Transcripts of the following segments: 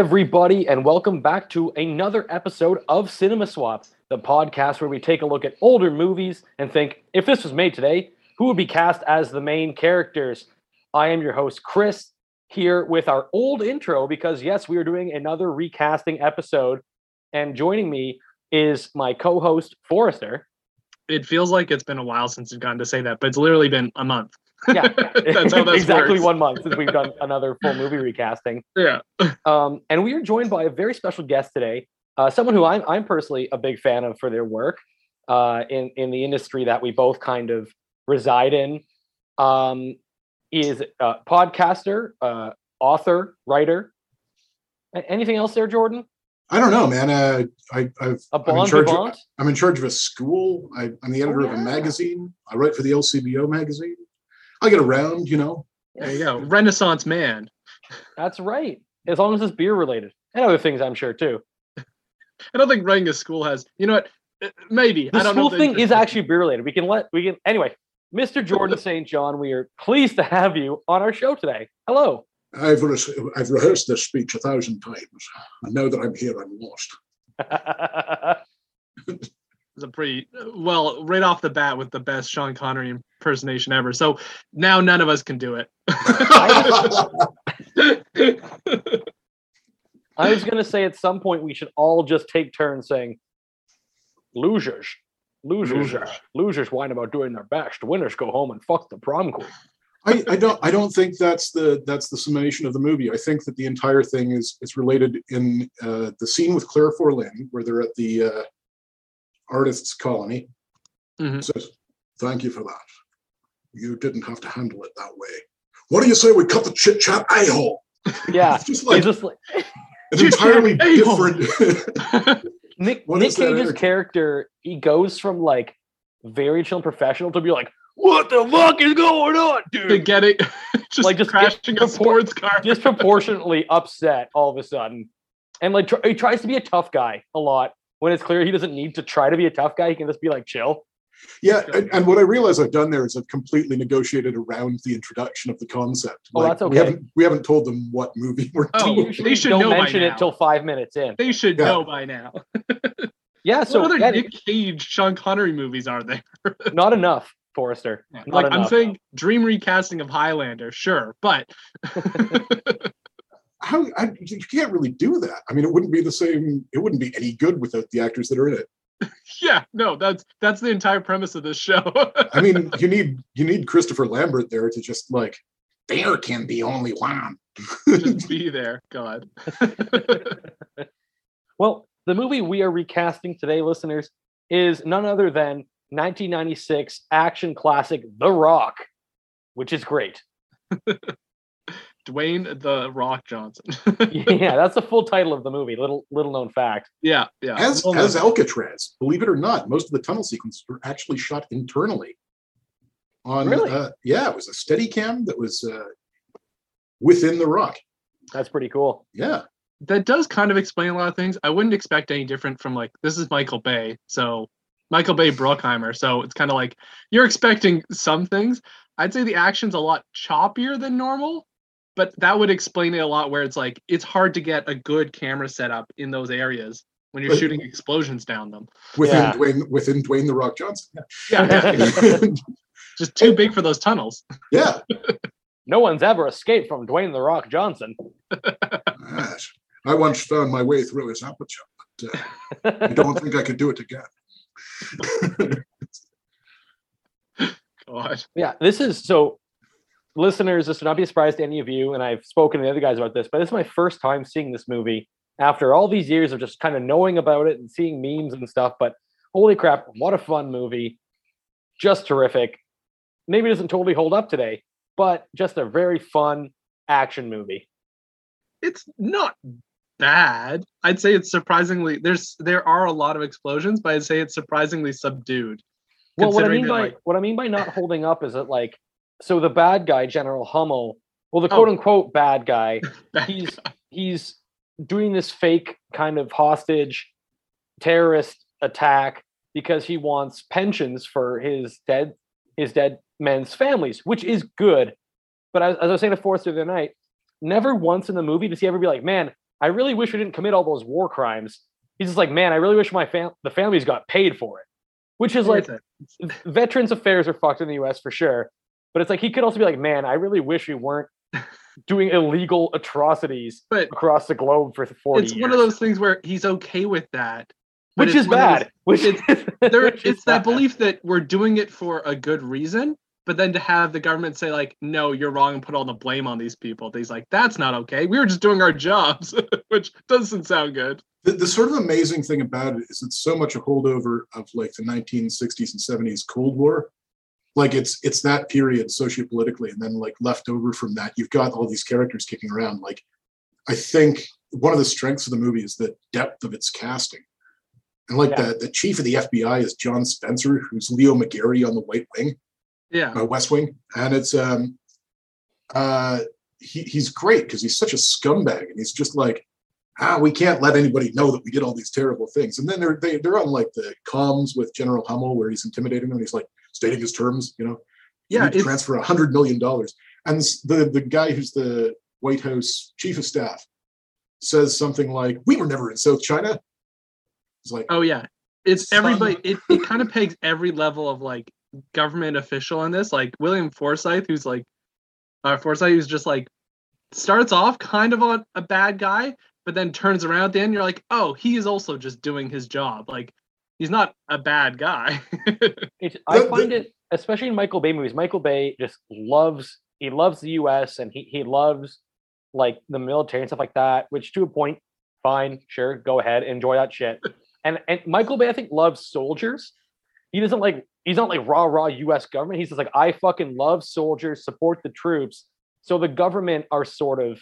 Everybody, and welcome back to another episode of Cinema Swap, the podcast where we take a look at older movies and think if this was made today, who would be cast as the main characters? I am your host, Chris, here with our old intro because, yes, we are doing another recasting episode. And joining me is my co host, Forrester. It feels like it's been a while since we've gotten to say that, but it's literally been a month. Yeah, That's how this exactly works. one month since we've done another full movie recasting. Yeah. Um, and we are joined by a very special guest today, uh, someone who I'm, I'm personally a big fan of for their work uh, in, in the industry that we both kind of reside in. Um, is a podcaster, uh, author, writer. Anything else there, Jordan? I don't know, man. Uh, I, I've, A I'm in bon charge. Of. I'm in charge of a school. I, I'm the editor of Oh, yeah. a magazine. I write for the LCBO magazine. I get around, you know. There you go. Renaissance man. That's right. As long as it's beer related and other things, I'm sure too. I don't think running a school has, you know what? Uh, Maybe. The I don't school know. thing is actually beer related. We can let we can anyway. Mr. Jordan St. John, we are pleased to have you on our show today. Hello. I've, re- I've rehearsed this speech a thousand times. And now that I'm here, I'm lost. It's a pretty well right off the bat with the best Sean Connery impersonation ever. So now none of us can do it. I was gonna say at some point we should all just take turns saying losers. Losers, Losers. losers whine about doing their best. Winners go home and fuck the prom queen. I, I don't. I don't think that's the that's the summation of the movie. I think that the entire thing is is related in uh, the scene with Claire Forlani, where they're at the uh, artists' colony. Mhm. Says, "Thank you for that. You didn't have to handle it that way. What do you say we cut the chit chat a hole? Yeah. It's just like just like an entirely different. Nick, What Nick Cage's energy? character, he goes from like very chill and professional to be like, what the fuck is going on, to dude? get it just Like, just crashing get a sports car. Disproportionately upset all of a sudden. And like tr- he tries to be a tough guy a lot when it's clear he doesn't need to try to be a tough guy. He can just be like chill. yeah, and, and what I realize I've done there is I've completely negotiated around the introduction of the concept. Oh, that's We okay. haven't we haven't told them what movie we're Oh, doing. usually they should don't know by mention it now. till five minutes in. They should Yeah. know by now. Yeah, so what other yeah, Nick Cage, Sean Connery movies are there? not enough, Forrester. Not like I'm saying, dream recasting of Highlander, sure, but How I, you can't really do that. I mean, it wouldn't be the same. It wouldn't be any good without the actors that are in it. yeah, no, that's that's the entire premise of this show. I mean, you need you need Christopher Lambert there to just like there can be only one. Just be there, God. Well, the movie we are recasting today, listeners, is none other than 1996 action classic The Rock, which is great. Dwayne the Rock Johnson. yeah, that's the full title of the movie. Little little known fact. yeah, yeah. as Well, as no, Alcatraz, believe it or not, most of the tunnel sequences were actually shot internally. On Really? uh, yeah, it was a steady cam that was uh, within the rock. That's pretty cool. Yeah, that does kind of explain a lot of things. I wouldn't expect any different from like this is Michael Bay, so Michael Bay Bruckheimer. So it's kind of like you're expecting some things. I'd say the action's a lot choppier than normal, but that would explain it a lot. Where it's like it's hard to get a good camera setup in those areas when you're But- shooting explosions down them. within Yeah. Dwayne within Dwayne the Rock Johnson. Yeah, Yeah. just too big for those tunnels. yeah. No one's ever escaped from Dwayne the Rock Johnson. Yes. I once found my way through his aperture, but uh, I don't think I could do it again. God. Yeah, this is so listeners, this would not be a surprise to any of you, and I've spoken to the other guys about this, but this is my first time seeing this movie after all these years of just kind of knowing about it and seeing memes and stuff. But holy crap, what a fun movie! Just terrific. Maybe it doesn't totally hold up today, but just a very fun action movie. it's not bad. I'd say it's surprisingly there's there are a lot of explosions, but I'd say it's surprisingly subdued. Well, what I mean by like- what I mean by not holding up is that like so the bad guy, General Hummel, well, the Oh. quote unquote bad guy, Bad he's he's doing this fake kind of hostage terrorist attack because he wants pensions for his dead his dead men's families, which is good. But as, as I was saying to Forrest the other night, never once in the movie does he ever be like, man, I really wish we didn't commit all those war crimes. He's just like, man, I really wish my fam- the families got paid for it. Which is like veterans affairs are fucked in the US for sure. But it's like he could also be like, man, I really wish we weren't doing illegal atrocities But across the globe for 40 it's years. one of those things where he's okay with that. which is one of those- bad. Which is there which is it's that bad. belief that we're doing it for a good reason but then to have the government say like no you're wrong and put all the blame on these people he's like that's not okay we were just doing our jobs which doesn't sound good The, the sort of amazing thing about it is it's so much a holdover of like the 1960s and 70s Cold War. Like it's it's that period sociopolitically, and then like left over from that, you've got all these characters kicking around. Like I think one of the strengths of the movie is the depth of its casting. And like Yeah. the, the chief of the FBI is John Spencer, who's Leo McGarry on the White Wing. yeah uh, West Wing, and it's um, uh, he, he's great because he's such a scumbag, and he's just like, ah, we can't let anybody know that we did all these terrible things. And then they're they, they're on like the comms with General Hummel, where he's intimidating them. And he's like stating his terms, you know, you yeah need to transfer a hundred million dollars. And the the guy who's the White House chief of staff says something like, "We were never in South China." It's like, oh yeah it's everybody it, it kind of pegs every level of like government official in this like william forsythe who's like uh forsythe who's just like starts off kind of a, a bad guy but then turns around at the end you're like oh he is also just doing his job like he's not a bad guy It's, I find it, especially in Michael Bay movies. Michael Bay just loves he loves the U.S. and he he loves like the military and stuff like that. Which to a point, fine, sure, go ahead, enjoy that shit. And and Michael Bay, I think, loves soldiers. He doesn't like he's not like raw raw U.S. government. He's just like I fucking love soldiers, support the troops. So the government are sort of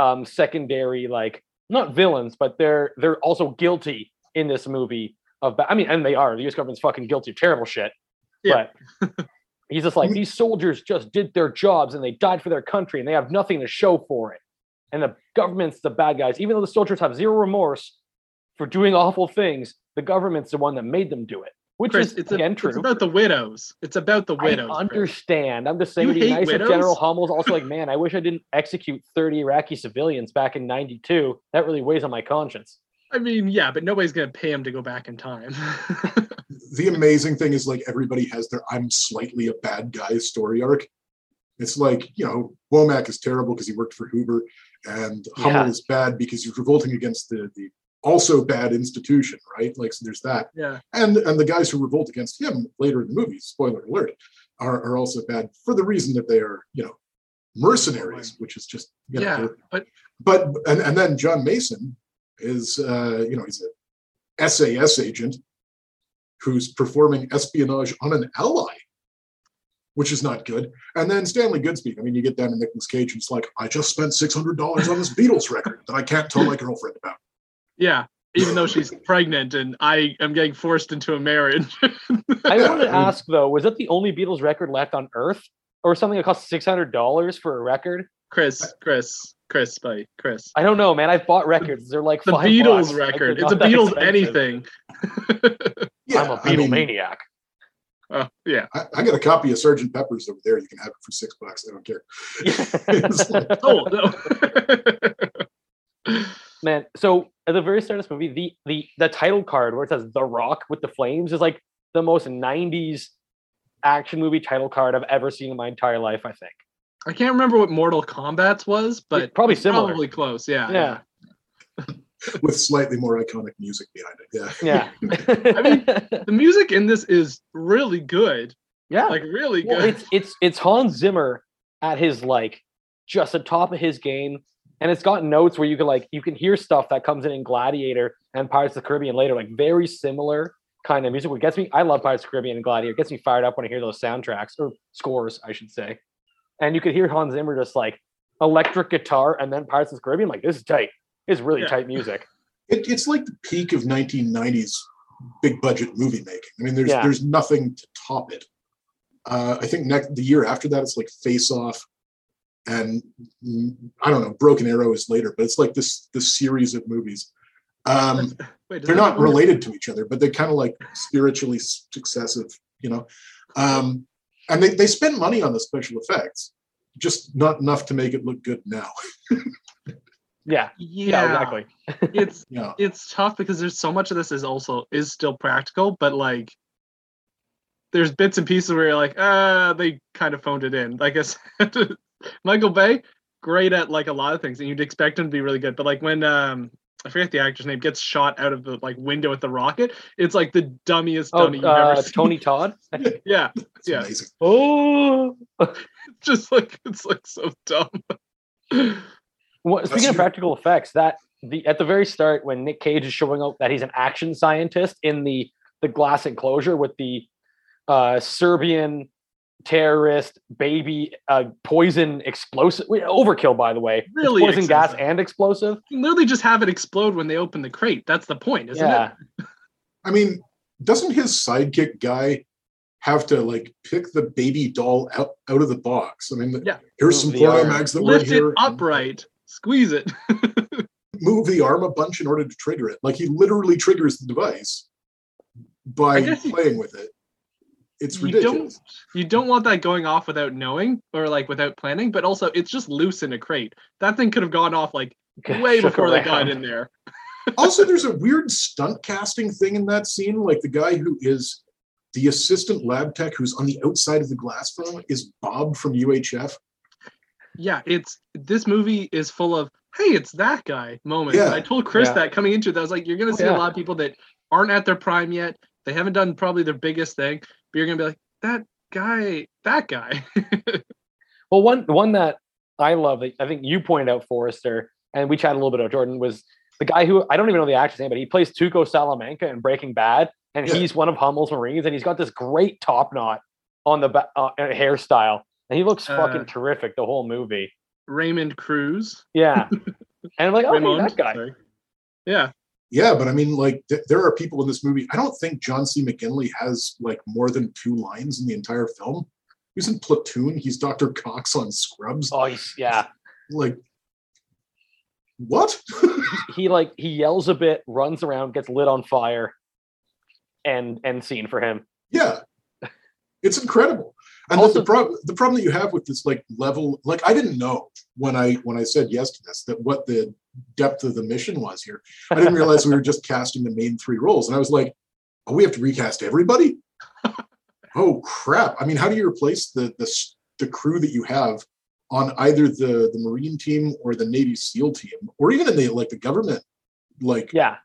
um secondary, like not villains, but they're they're also guilty in this movie of. I mean, and they are. The U.S. government's fucking guilty of terrible shit. Yeah. But he's just like these soldiers just did their jobs and they died for their country and they have nothing to show for it. And the government's the bad guys, even though the soldiers have zero remorse for doing awful things. The government's the one that made them do it, which Chris, is it's, a- again it's about the widows. It's about the I widows. Chris. understand. I'm just saying You it'd be nice if widows? General Hummel's also like, man, I wish I didn't execute 30 Iraqi civilians back in 92. That really weighs on my conscience. I mean, yeah, but nobody's gonna pay him to go back in time. the amazing thing is like everybody has their I'm slightly a bad guy story arc. It's like, you know, Womack is terrible because he worked for Hoover, and Hummel Yeah. is bad because he's revolting against the, the also bad institution, right? Like so there's that. yeah, And and the guys who revolt against him later in the movie, spoiler alert, are, are also bad for the reason that they are, you know, mercenaries, which is just you know, yeah, but but and, and then John Mason is uh, you know he's a SAS agent who's performing espionage on an ally, which is not good. And then Stanley Goodspeed. I mean, you get down to Nicolas Cage, and it's like I just spent six hundred dollars on this Beatles record that I can't tell my girlfriend about. yeah. Even though she's pregnant and I am getting forced into a marriage. I Yeah, wanted to ask though, was that the only Beatles record left on Earth, or something that cost six hundred dollars for a record? Chris, Chris, Chris, buddy, Chris. I don't know, man. I've bought records. They're like The five Beatles bucks. Record. they're It's a Beatles expensive. anything. Yeah, I'm a Beatle mean, maniac. Oh, yeah. I, I got a copy of Sergeant Pepper's over there. You can have it for six bucks. I don't care. It's like- Oh no. man. So at the very start of this movie, the the the title card where it says "The Rock" with the flames is like the most '90s action movie title card I've ever seen in my entire life. I think. I can't remember what Mortal Kombat's was, but probably it's similar. Probably close. Yeah. Yeah. with slightly more iconic music behind it. Yeah. Yeah. I mean, The music in this is really good. yeah. Like really Well, good. it's it's it's Hans Zimmer at his like just the top of his game, and it's got notes where you can like you can hear stuff that comes in in Gladiator and Pirates of the Caribbean later, like very similar kind of music. What gets me, I love Pirates of the Caribbean and Gladiator. It gets me fired up when I hear those soundtracks or scores, I should say. And you could hear Hans Zimmer just like electric guitar and then Pirates of the Caribbean. Like this is tight. It's really Yeah. tight music. It, it's like the peak of 1990s big budget movie making. I mean, there's Yeah. there's nothing to top it. Uh, I think next the year after that, it's like Face Off, and I don't know, Broken Arrow is later, but it's like this this series of movies. Um, Wait, they're not related to each other, but they're kind of like spiritually successive, you know. Um, and they, they spend money on the special effects, just not enough to make it look good now. Yeah, Yeah, yeah, exactly. it's Yeah. it's tough because there's so much of this is also is still practical, but like there's bits and pieces where you're like, uh, they kind of phoned it in. Like I said, Michael Bay, great at like a lot of things, and you'd expect him to be really good. But like when um I forget the actor's name gets shot out of the like window with the rocket, it's like the dummiest Oh, dummy you've uh, ever seen. Tony Todd. Yeah, It's Yeah. amazing. Oh, just like it's like so dumb. Well, speaking of true. practical effects, that the at the very start when Nick Cage is showing up that he's an action scientist in the the glass enclosure with the uh, Serbian terrorist baby uh, poison explosive overkill by the way It's Really poison gas and explosive You can literally just have it explode when they open the crate. That's the point, isn't yeah it? I mean, doesn't his sidekick guy have to like pick the baby doll out, out of the box? I mean, Yeah. here's some Move the porno arm. mags that were Lift it here. upright, squeeze it. Move the arm a bunch in order to trigger it. Like he literally triggers the device by I guess you- playing with it. It's You ridiculous. you don't want that going off without knowing or like without planning, but also it's just loose in a crate. That thing could have gone off like way Shook before they got around. in there. also, there's a weird stunt casting thing in that scene. Like the guy who is the assistant lab tech who's on the outside of the glass phone is Bob from UHF. Yeah, it's this movie is full of hey, it's that guy moments. Yeah. I told Chris Yeah. that coming into it. I was like, you're gonna Oh, see yeah. a lot of people that aren't at their prime yet. They haven't done probably their biggest thing, but you're gonna be like, that guy, that guy. well one one that i love that i think you pointed out forrester and we chatted a little bit about jordan was the guy who i don't even know the actor's name but he plays tuco salamanca in breaking bad and Yeah. he's one of hummel's marines and he's got this great top knot on the ba- uh, uh, hairstyle and he looks Uh, fucking terrific the whole movie Raymond Cruz. yeah and i'm like oh hey, Raymond, that guy sorry. Yeah. Yeah, but I mean, like, th- there are people in this movie. I don't think John C. McGinley has like more than two lines in the entire film. He's in Platoon. He's Dr. Cox on Scrubs. oh he's yeah Like, what? he like he yells a bit runs around gets lit on fire and end scene for him yeah, it's incredible. And Also- the, problem, the problem that you have with this like level, like, I didn't know when I when I said yes to this that what the depth of the mission was here. I didn't realize we were just casting the main three roles, and I was like, oh, we have to recast everybody. oh crap! I mean, how do you replace the the the crew that you have on either the the Marine team or the Navy SEAL team, or even in the like the government like yeah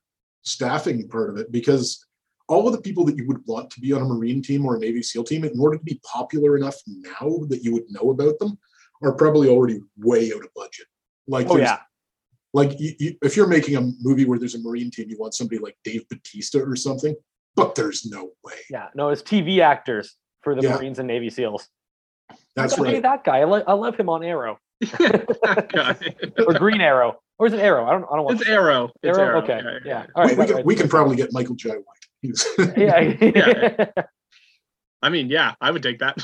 staffing part of it? Because all of the people that you would want to be on a Marine team or a Navy SEAL team, in order to be popular enough now that you would know about them, are probably already way out of budget. Like, oh yeah like you, you, if you're making a movie where there's a Marine team, you want somebody like Dave Batista or something, but there's no way. yeah no it's tv actors for the Yeah. marines and navy seals That's Okay, right. that guy I, lo- I love him on arrow that guy. or green arrow or is it arrow i don't i don't want It's Arrow. It's Arrow? Arrow. Okay. Yeah, Yeah. yeah. All we, we, that- can, right. we can probably get Michael Jai White. Yeah. Yeah. I mean, yeah, I would take that.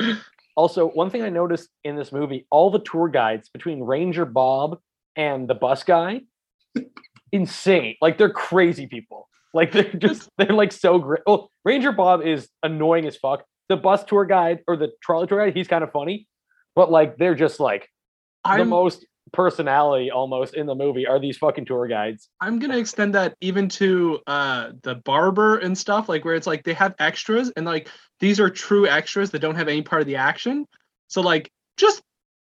also, one thing I noticed in this movie, all the tour guides between Ranger Bob and the bus guy, insane. Like they're crazy people. Like they're just they're like so great. Well, Ranger Bob is annoying as fuck. The bus tour guide or the trolley tour guide, he's kind of funny, but like they're just like the I'm most personality almost in the movie are these fucking tour guides. I'm gonna extend that even to uh the barber and stuff, like where it's like they have extras and like these are true extras that don't have any part of the action. So like just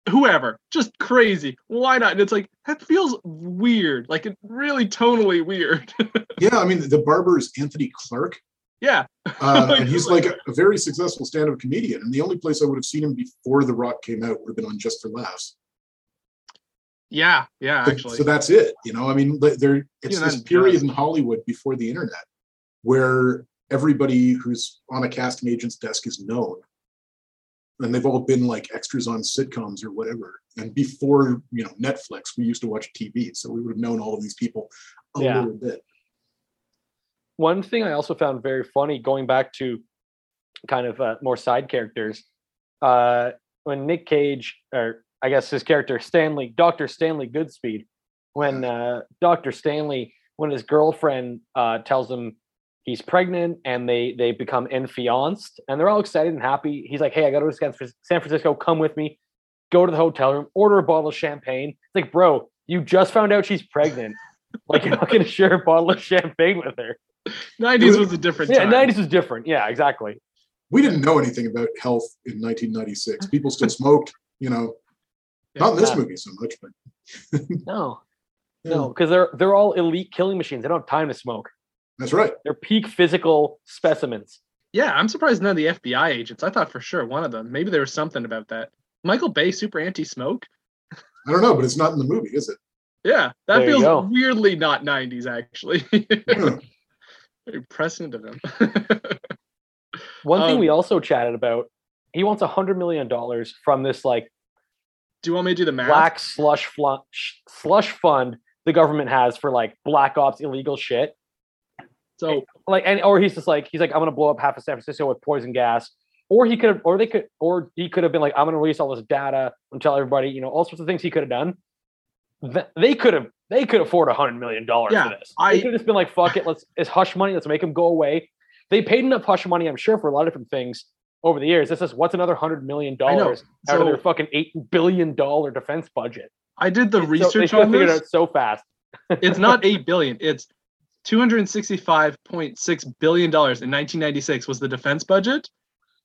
whoever, just crazy. Why not? And it's like that feels weird, like it really tonally weird. yeah, I mean, the barber is Anthony Clark, yeah. uh, and he's like a, a very successful stand-up comedian. And the only place I would have seen him before The Rock came out would have been on Just for Laughs. Yeah, yeah, So- actually. So that's it. You know, I mean, there it's Even this period just- in Hollywood before the internet where everybody who's on a casting agent's desk is known. And they've all been like extras on sitcoms or whatever. And before, you know, Netflix, we used to watch TV. So we would have known all of these people a Yeah. little bit. one thing I also found very funny, going back to kind of uh, more side characters, uh, when Nick Cage, or I guess his character Stanley, Doctor Stanley Goodspeed, when uh, Doctor Stanley, when his girlfriend uh, tells him he's pregnant and they they become enfianced and they're all excited and happy. He's like, "Hey, I got to go to San Francisco. Come with me." Go to the hotel room, order a bottle of champagne. It's like, bro, you just found out she's pregnant. like you're not gonna share a bottle of champagne with her. 90s was a different Yeah, time. nineties was different. Yeah, exactly. We didn't know anything about health in 1996. People still smoked, you know, not in this Yeah. movie so much, but No, no, because they're they're all elite killing machines. They don't have time to smoke. that's right. They're peak physical specimens. Yeah, I'm surprised none of the FBI agents. I thought for sure one of them. Maybe there was something about that. Michael Bay, super anti-smoke. I don't know, but it's not in the movie, is it? Yeah, that There feels weirdly not 90s actually. Yeah. Very precedent of him. One thing Um, we also chatted about, he wants a hundred million dollars from this like do you want me to do the math? black slush fund, slush fund the government has for like black ops illegal shit. So Like, and or he's just like he's like I'm gonna blow up half of San Francisco with poison gas. Or he could have, or they could, or he could have been like, I'm gonna release all this data and tell everybody, you know, all sorts of things he could have done. They could have, they could afford a hundred million dollars Yeah, for this. I- they could have just been like, fuck it, let's it's hush money, let's make him go away. They paid enough hush money, I'm sure, for a lot of different things over the years. This is what's another hundred million I know. dollars out of their fucking eight billion dollar defense budget. I did the So they research should have on figured it this. out so fast. it's not 8 billion. It's 265.6 billion dollars in 1996 was the defense budget.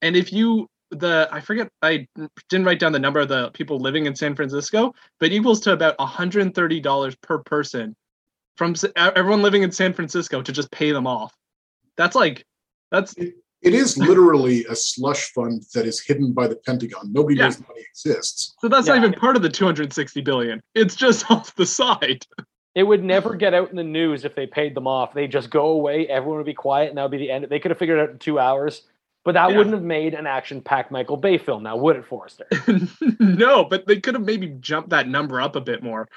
And if you the I forget I didn't write down the number of the people living in San Francisco, but equals to about 130 dollars per person from everyone living in San Francisco to just pay them off. That's like that's It is literally a slush fund that is hidden by the Pentagon. Nobody Yeah. knows the money exists. so that's Yeah. not even part of the 260 billion. It's just off the side. It would never get out in the news if they paid them off. They just go away, everyone would be quiet, and that would be the end. They could have figured it out in two hours, but that Yeah. wouldn't have made an action-packed Michael Bay film, now would it, Forrester? no, but they could have maybe jumped that number up a bit more.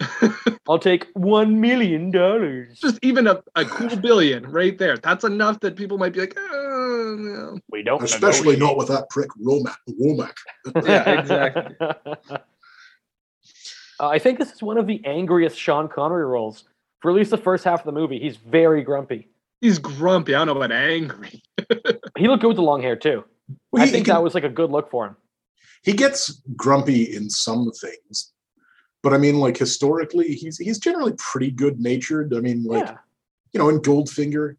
I'll take one million dollars. just even a, a cool billion right there. That's enough that people might be like, oh, no. We don't, Especially not with that prick Romac. Womack. Yeah, exactly. Uh, I think this is one of the angriest Sean Connery roles. For at least the first half of the movie, he's very grumpy. He's grumpy. I don't know about angry. He looked good with the long hair too. Well, I he- think he can- that was like a good look for him. he gets grumpy in some things, but I mean, like historically, he's he's generally pretty good natured. I mean, like yeah, you know, in Goldfinger,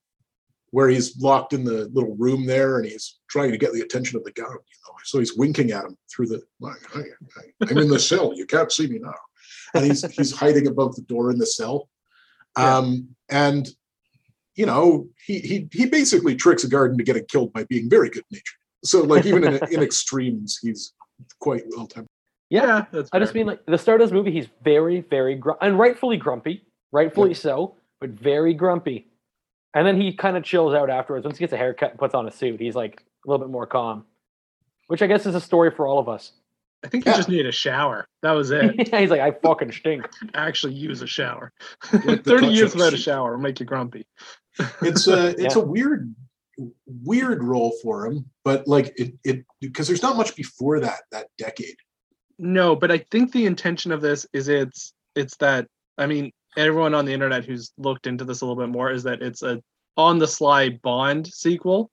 where he's locked in the little room there and he's trying to get the attention of the guard, you know, so he's winking at him through the. Like, "Hey, hey, I'm in the cell. You can't see me now, and he's he's hiding above the door in the cell, Yeah. um, and you know, he he he basically tricks a guard into getting killed by being very good natured. So, like, even in in extremes, he's quite well tempered. yeah. that's I just mean like the start of this movie, he's very, very gr- and rightfully grumpy, rightfully so, but very grumpy. And then he kind of chills out afterwards. Once he gets a haircut and puts on a suit, he's like a little bit more calm, which I guess is a story for all of us. I think he Yeah. just needed a shower. That was it. he's like, I fucking stink. Actually, use a shower. Like 30 years touch-up without a shower will make you grumpy. it's a it's Yeah. a weird weird role for him but like it it because there's not much before that that decade No, but I think the intention of this is it's it's that I mean everyone on the internet who's looked into this a little bit more is that it's a on the sly Bond sequel.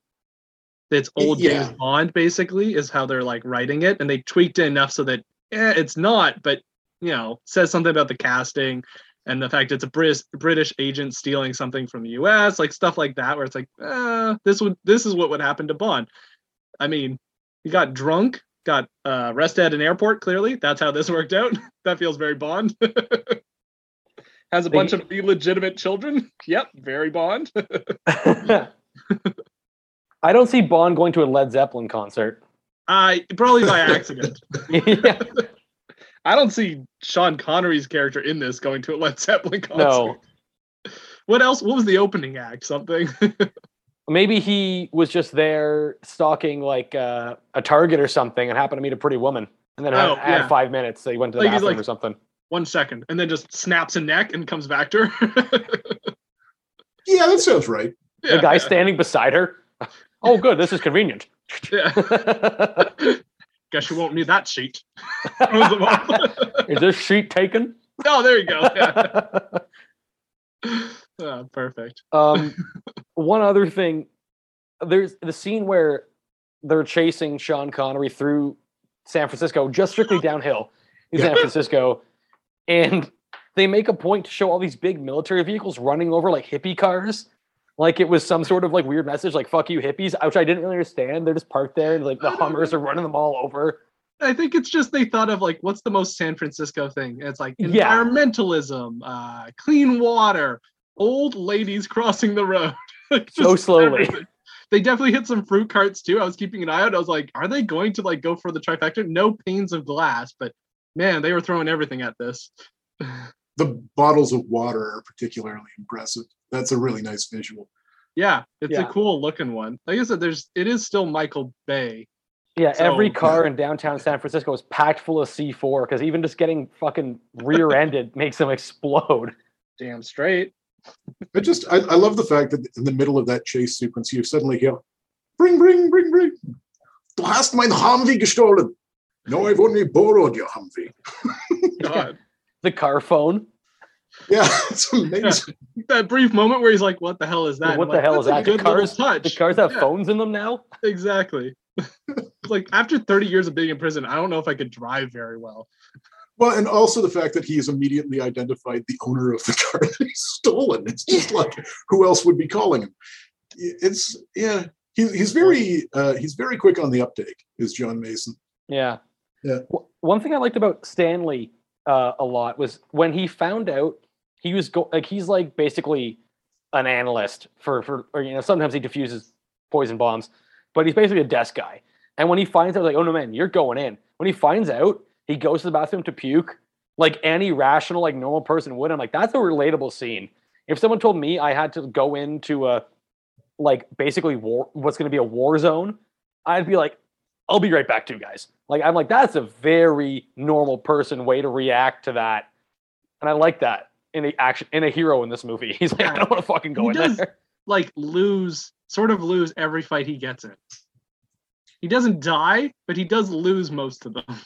It's old Yeah. James Bond basically is how they're like writing it, and they tweaked it enough so that eh, it's not, but you know says something about the casting and the fact it's a British British agent stealing something from the U.S. like stuff like that, where it's like uh, this would this is what would happen to Bond. I mean, he got drunk, got uh, arrested at an airport. Clearly, that's how this worked out. that feels very Bond. Has a They- bunch of illegitimate children. Yep, very Bond. I don't see Bond going to a Led Zeppelin concert. uh, probably by accident. yeah, I don't see Sean Connery's character in this going to a Led Zeppelin concert. no. What else? What was the opening act? Something. Maybe he was just there stalking like uh, a Target or something and happened to meet a pretty woman. And then Oh, had, had five minutes, so he went to the Like bathroom like- or something. One second, and then just snaps a neck and comes back to her. yeah that sounds right The guy yeah, standing beside her. Oh, good. This is convenient. yeah. Guess you won't need that sheet. Throws them off. is this sheet taken? oh, there you go. Yeah. Ah, perfect. um, one other thing, there's the scene where they're chasing Sean Connery through San Francisco, just strictly downhill in San Francisco, and they make a point to show all these big military vehicles running over like hippie cars. Like it was some sort of like weird message, like "fuck you hippies," which I didn't really understand. They're just parked there, and like the Hummers are running them all over. I think it's just they thought of like what's the most San Francisco thing? It's like Yeah. environmentalism, uh, clean water, old ladies crossing the road. Like, So slowly. everything. They definitely hit some fruit carts too. I was keeping an eye out. I was like, are they going to like go for the trifecta? No panes of glass, but man, they were throwing everything at this. The bottles of water are particularly impressive. That's a really nice visual. Yeah, it's Yeah. a cool looking one. Like I said, there's it is still Michael Bay. Yeah, every So- car in downtown San Francisco is packed full of C4 because even just getting fucking rear-ended makes them explode. Damn straight. I just I, I love the fact that in the middle of that chase sequence you suddenly hear bring bring bring bring Du hast mein Humvee gestohlen. No, I've only borrowed your Humvee. God. The car phone. Yeah, it's amazing. that brief moment where he's like, "What the hell is that?" what I'm the like, hell is that? The good little cars, touch. the cars have Yeah. phones in them now. Exactly. Like after 30 years of being in prison, I don't know if I could drive very well. Well, and also the fact that he has immediately identified the owner of the car that he's stolen. It's just like who else would be calling him? It's yeah. He, he's very uh, he's very quick on the uptake. Is John Mason? Yeah. Yeah. One thing I liked about Stanley uh, a lot was when he found out he was go- like he's like basically an analyst for for or you know sometimes he diffuses poison bombs, but he's basically a desk guy. And when he finds out, like, oh no man, you're going in. When he finds out, he goes to the bathroom to puke, like any rational, like normal person would. I'm like, that's a relatable scene. If someone told me I had to go into a like basically war, what's going to be a war zone, I'd be like, I'll be right back to you guys. Like I'm like, that's a very normal person way to react to that, and I like that in the action in a hero in this movie. He's like, I don't want to fucking go He in does- there. Like lose, sort of lose every fight he gets in. He doesn't die, but he does lose most of them.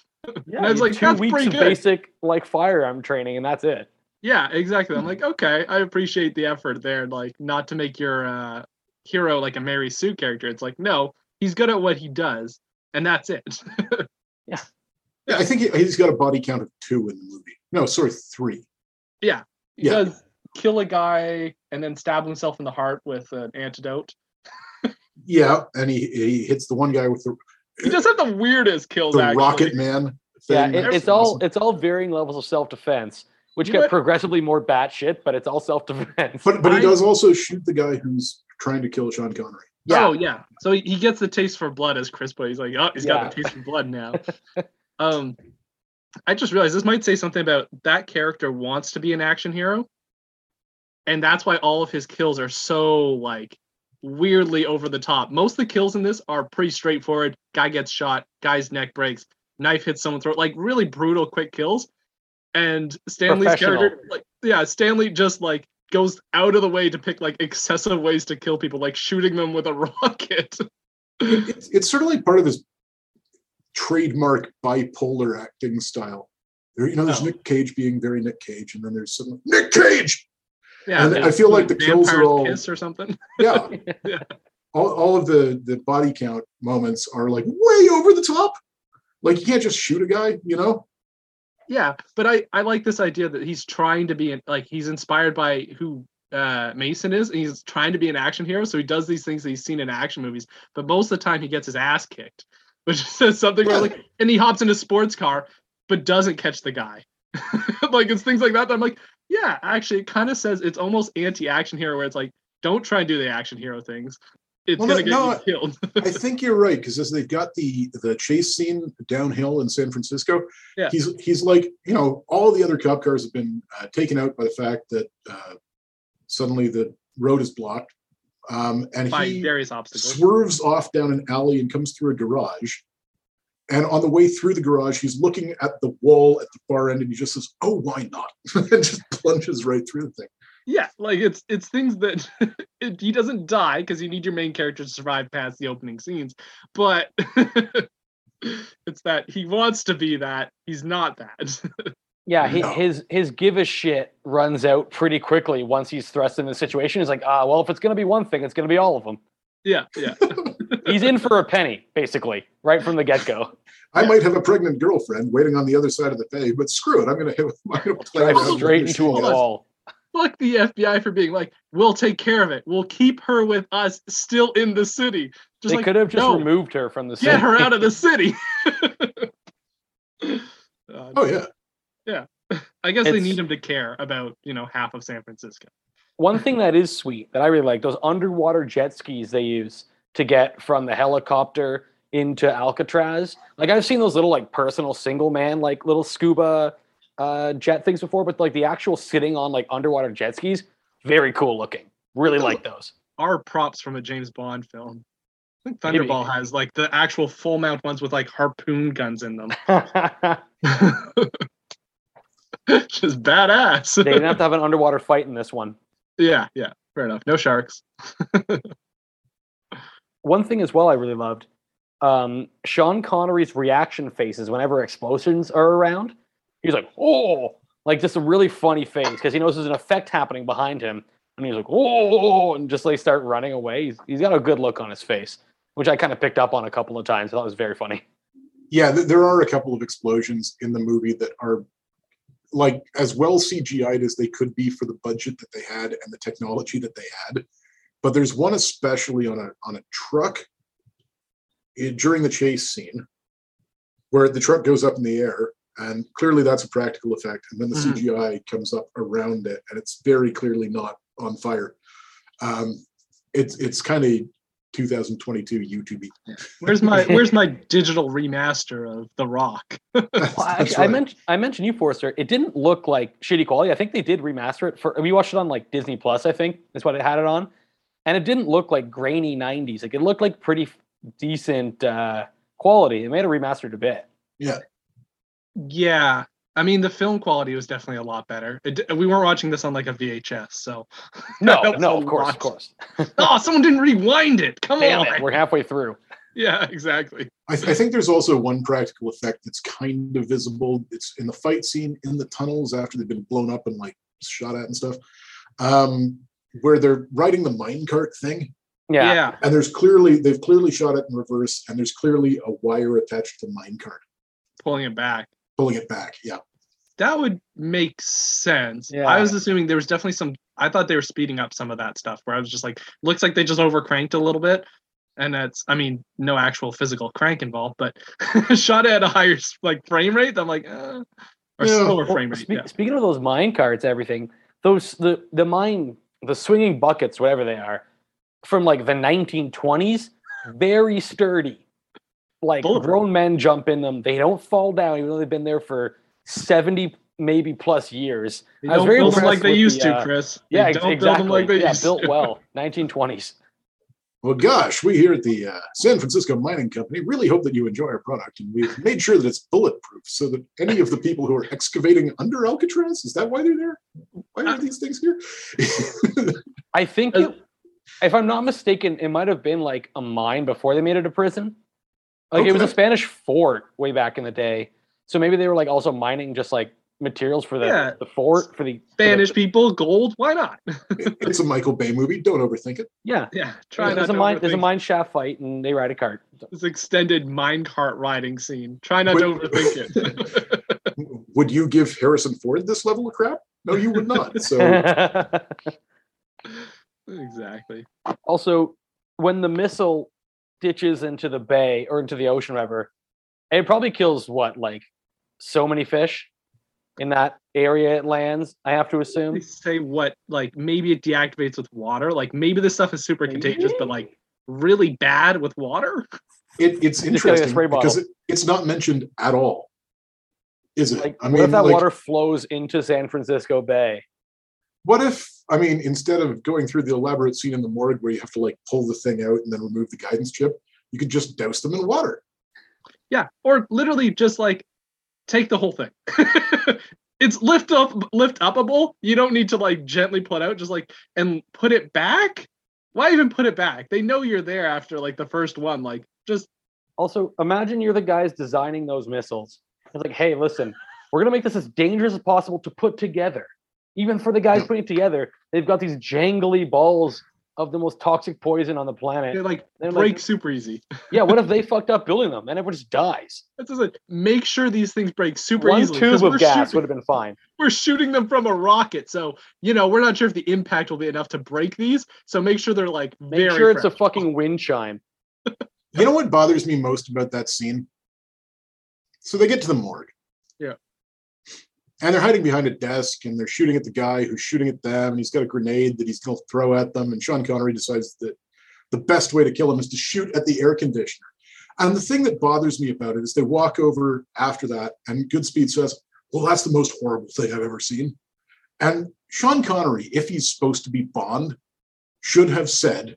Yeah, And I was like, two weeks pretty of good. basic like firearm training, and that's it. Yeah, exactly. I'm like, okay, I appreciate the effort there. Like, not to make your uh, hero like a Mary Sue character. It's like, no, he's good at what he does, and that's it. Yeah, Yeah, I think he, he's got a body count of two in the movie. No, sorry, three. Yeah. He Yeah. does kill a guy and then stab himself in the heart with an antidote. Yeah, and he he hits the one guy with the He does have the weirdest kills. the actually. Rocket Man. Yeah, it, That's it's all it's all varying levels of self defense, which You get know progressively more batshit, but it's all self defense. But but he does also shoot the guy who's trying to kill Sean Connery. Yeah. Oh yeah. So he gets the taste for blood as Chris put. He's like, oh, he's Yeah. got the taste for blood now. um, I just realized this might say something about that character wants to be an action hero, and that's why all of his kills are so like weirdly over the top. Most of the kills in this are pretty straightforward. Guy gets shot, guy's neck breaks, knife hits someone's throat, like really brutal, quick kills. And Stanley's character, like yeah, Stanley just like goes out of the way to pick like excessive ways to kill people, like shooting them with a rocket. It's, it's sort of like part of this trademark bipolar acting style. There, you know, there's Oh. Nick Cage being very Nick Cage, and then there's some Nick Cage. Yeah, And I feel like the kills are all- kiss or something. Yeah, Yeah. all, all of the the body count moments are like way over the top. Like you can't just shoot a guy, you know. Yeah, but I I like this idea that he's trying to be like he's inspired by who uh Mason is, and he's trying to be an action hero. So he does these things that he's seen in action movies, but most of the time he gets his ass kicked, which says something where like, and he hops in a sports car, but doesn't catch the guy. like it's things like that. That I'm like, yeah, actually, it kind of says it's almost anti-action hero, where it's like, don't try and do the action hero things. It's Well, gonna no- get you killed. I think you're right because as they've got the the chase scene downhill in San Francisco, Yeah. he's he's like you know all the other cop cars have been uh, taken out by the fact that uh, suddenly the road is blocked, um, and by he various obstacles. swerves off down an alley and comes through a garage. And on the way through the garage, he's looking at the wall at the far end, and he just says, "Oh, why not?" and just plunges right through the thing. Yeah, like it's it's things that it, he doesn't die because you need your main character to survive past the opening scenes, but it's that he wants to be that he's not that. Yeah, he, No. his his give a shit runs out pretty quickly once he's thrust in the situation. He's like, ah, well, if it's gonna be one thing, it's gonna be all of them. Yeah, yeah. He's in for a penny, basically, right from the get go. I might have a pregnant girlfriend waiting on the other side of the bay, but screw it. I'm going to have I'm going to play Drive straight this into a shit. wall. Fuck the FBI for being like, we'll take care of it. We'll keep her with us still in the city. Just They like, could have just no, removed her from the city. get her out of the city. Uh, Oh yeah, Yeah. I guess they need him to care about, you know, half of San Francisco. One thing that is sweet that I really like those underwater jet skis they use to get from the helicopter into Alcatraz. Like I've seen those little like personal single man like little scuba uh, jet things before, but like the actual sitting on like underwater jet skis, very cool looking. Really like those. Are props from a James Bond film. I think Maybe. Thunderball has like the actual full mount ones with like harpoon guns in them. Just badass. they didn't have to have an underwater fight in this one. yeah, yeah. Fair enough. No sharks. One thing as well I really loved, um, Sean Connery's reaction faces whenever explosions are around. He's like, oh, like just a really funny face because he knows there's an effect happening behind him. And he's like, oh, and just like start running away. He's, he's got a good look on his face, which I kind of picked up on a couple of times. I thought was very funny. yeah. th- There are a couple of explosions in the movie that are like as well CGI'd as they could be for the budget that they had and the technology that they had. But there's one especially on a on a truck eh, during the chase scene where the truck goes up in the air and clearly that's a practical effect and then the Mhm. cgi comes up around it and it's very clearly not on fire um it's it's kind of 2022 youtube Where's my Where's my digital remaster of The Rock? Well, actually, I mentioned I mentioned you, Forrester. It didn't look like shitty quality. I think they did remaster it for. We watched it on like Disney Plus. I think that's what it had it on, and it didn't look like grainy '90s. Like it looked like pretty decent uh, quality. They made a remastered a bit. Yeah. I mean, the film quality was definitely a lot better. It, we weren't watching this on like a VHS, so. No, no, of course, lot. of course. Oh, someone didn't rewind it. Come Damn on. it, we're halfway through. Yeah, exactly. I, th- I think there's also one practical effect that's kind of visible. It's in the fight scene in the tunnels after they've been blown up and like shot at and stuff, um, where they're riding the minecart thing. Yeah, yeah. And there's clearly they've clearly shot it in reverse, and there's clearly a wire attached to the minecart Pulling it back. Pulling it back. Yeah, That would make sense. Yeah. I was assuming there was definitely some. I thought they were speeding up some of that stuff. Where I was just like, looks like they just overcranked a little bit, and that's. I mean, no actual physical crank involved, but shot at a higher like frame rate. I'm like, uh, or Yeah. slower Well, frame rate. spe- yeah. Speaking of those mine carts, everything those the the mine the swinging buckets, whatever they are, from like the 1920s, very sturdy. Like Bulletproof. grown men jump in them. They don't fall down, even though they've been there for 70 maybe plus years. They I was don't very build them like they used the, to, uh, Chris. They Yeah, don't exactly. build them like they yeah, used built to. well. 1920s. Well, gosh, we here at the uh, San Francisco Mining Company really hope that you enjoy our product, and we've made sure that it's bulletproof, so that any of the people who are excavating under Alcatraz is that why they're there? Why are these things here? I think, Uh, it, if I'm not mistaken, it might have been like a mine before they made it a prison. Like it was a Spanish fort way back in the day. So maybe they were like also mining just like materials for the, Yeah. the fort for the for the- Spanish people, gold. Why not? it's a Michael Bay movie. Don't overthink it. yeah. yeah, try There's not a to mine. There's a mine shaft fight, and they ride a cart. this extended mine cart riding scene. Try not to overthink it. Would you give Harrison Ford this level of crap? No, you would not. So exactly. also, when the missile ditches into the bay or into the ocean, whatever, it probably kills what like so many fish in that area it lands. I have to assume. They say what like maybe it deactivates with water. Like maybe this stuff is super contagious, but like really bad with water. it, it's gotta get a interesting spray because it, it's not mentioned at all. Is it? Like, I what if that like, water flows into San Francisco Bay? What if, I mean, instead of going through the elaborate scene in the morgue where you have to like pull the thing out and then remove the guidance chip, you could just douse them in water. Yeah, or literally just like take the whole thing. it's lift up, lift upable. You don't need to like gently put out, just like and put it back. Why even put it back? They know you're there after like the first one. Like just Also, imagine you're the guys designing those missiles. It's like, hey, listen, we're gonna make this as dangerous as possible to put together. Even for the guys Yeah. putting it together, they've got these jangly balls of the most toxic poison on the planet. They like They're break like- super easy. yeah, what if they fucked up building them and everyone just dies? That's just it. Make sure these things break super One easily. 'cause tube we're of gas shooting- would have been fine. we're shooting them from a rocket. So, you know, we're not sure if the impact will be enough to break these. So make sure they're like Make very sure it's a fucking wind chime. You know what bothers me most about that scene? So they get to the morgue. Yeah. And they're hiding behind a desk and they're shooting at the guy who's shooting at them. And he's got a grenade that he's going to throw at them. And Sean Connery decides that the best way to kill him is to shoot at the air conditioner. And the thing that bothers me about it is they walk over after that, and Goodspeed says, Well, that's the most horrible thing I've ever seen. And Sean Connery, if he's supposed to be Bond, should have said,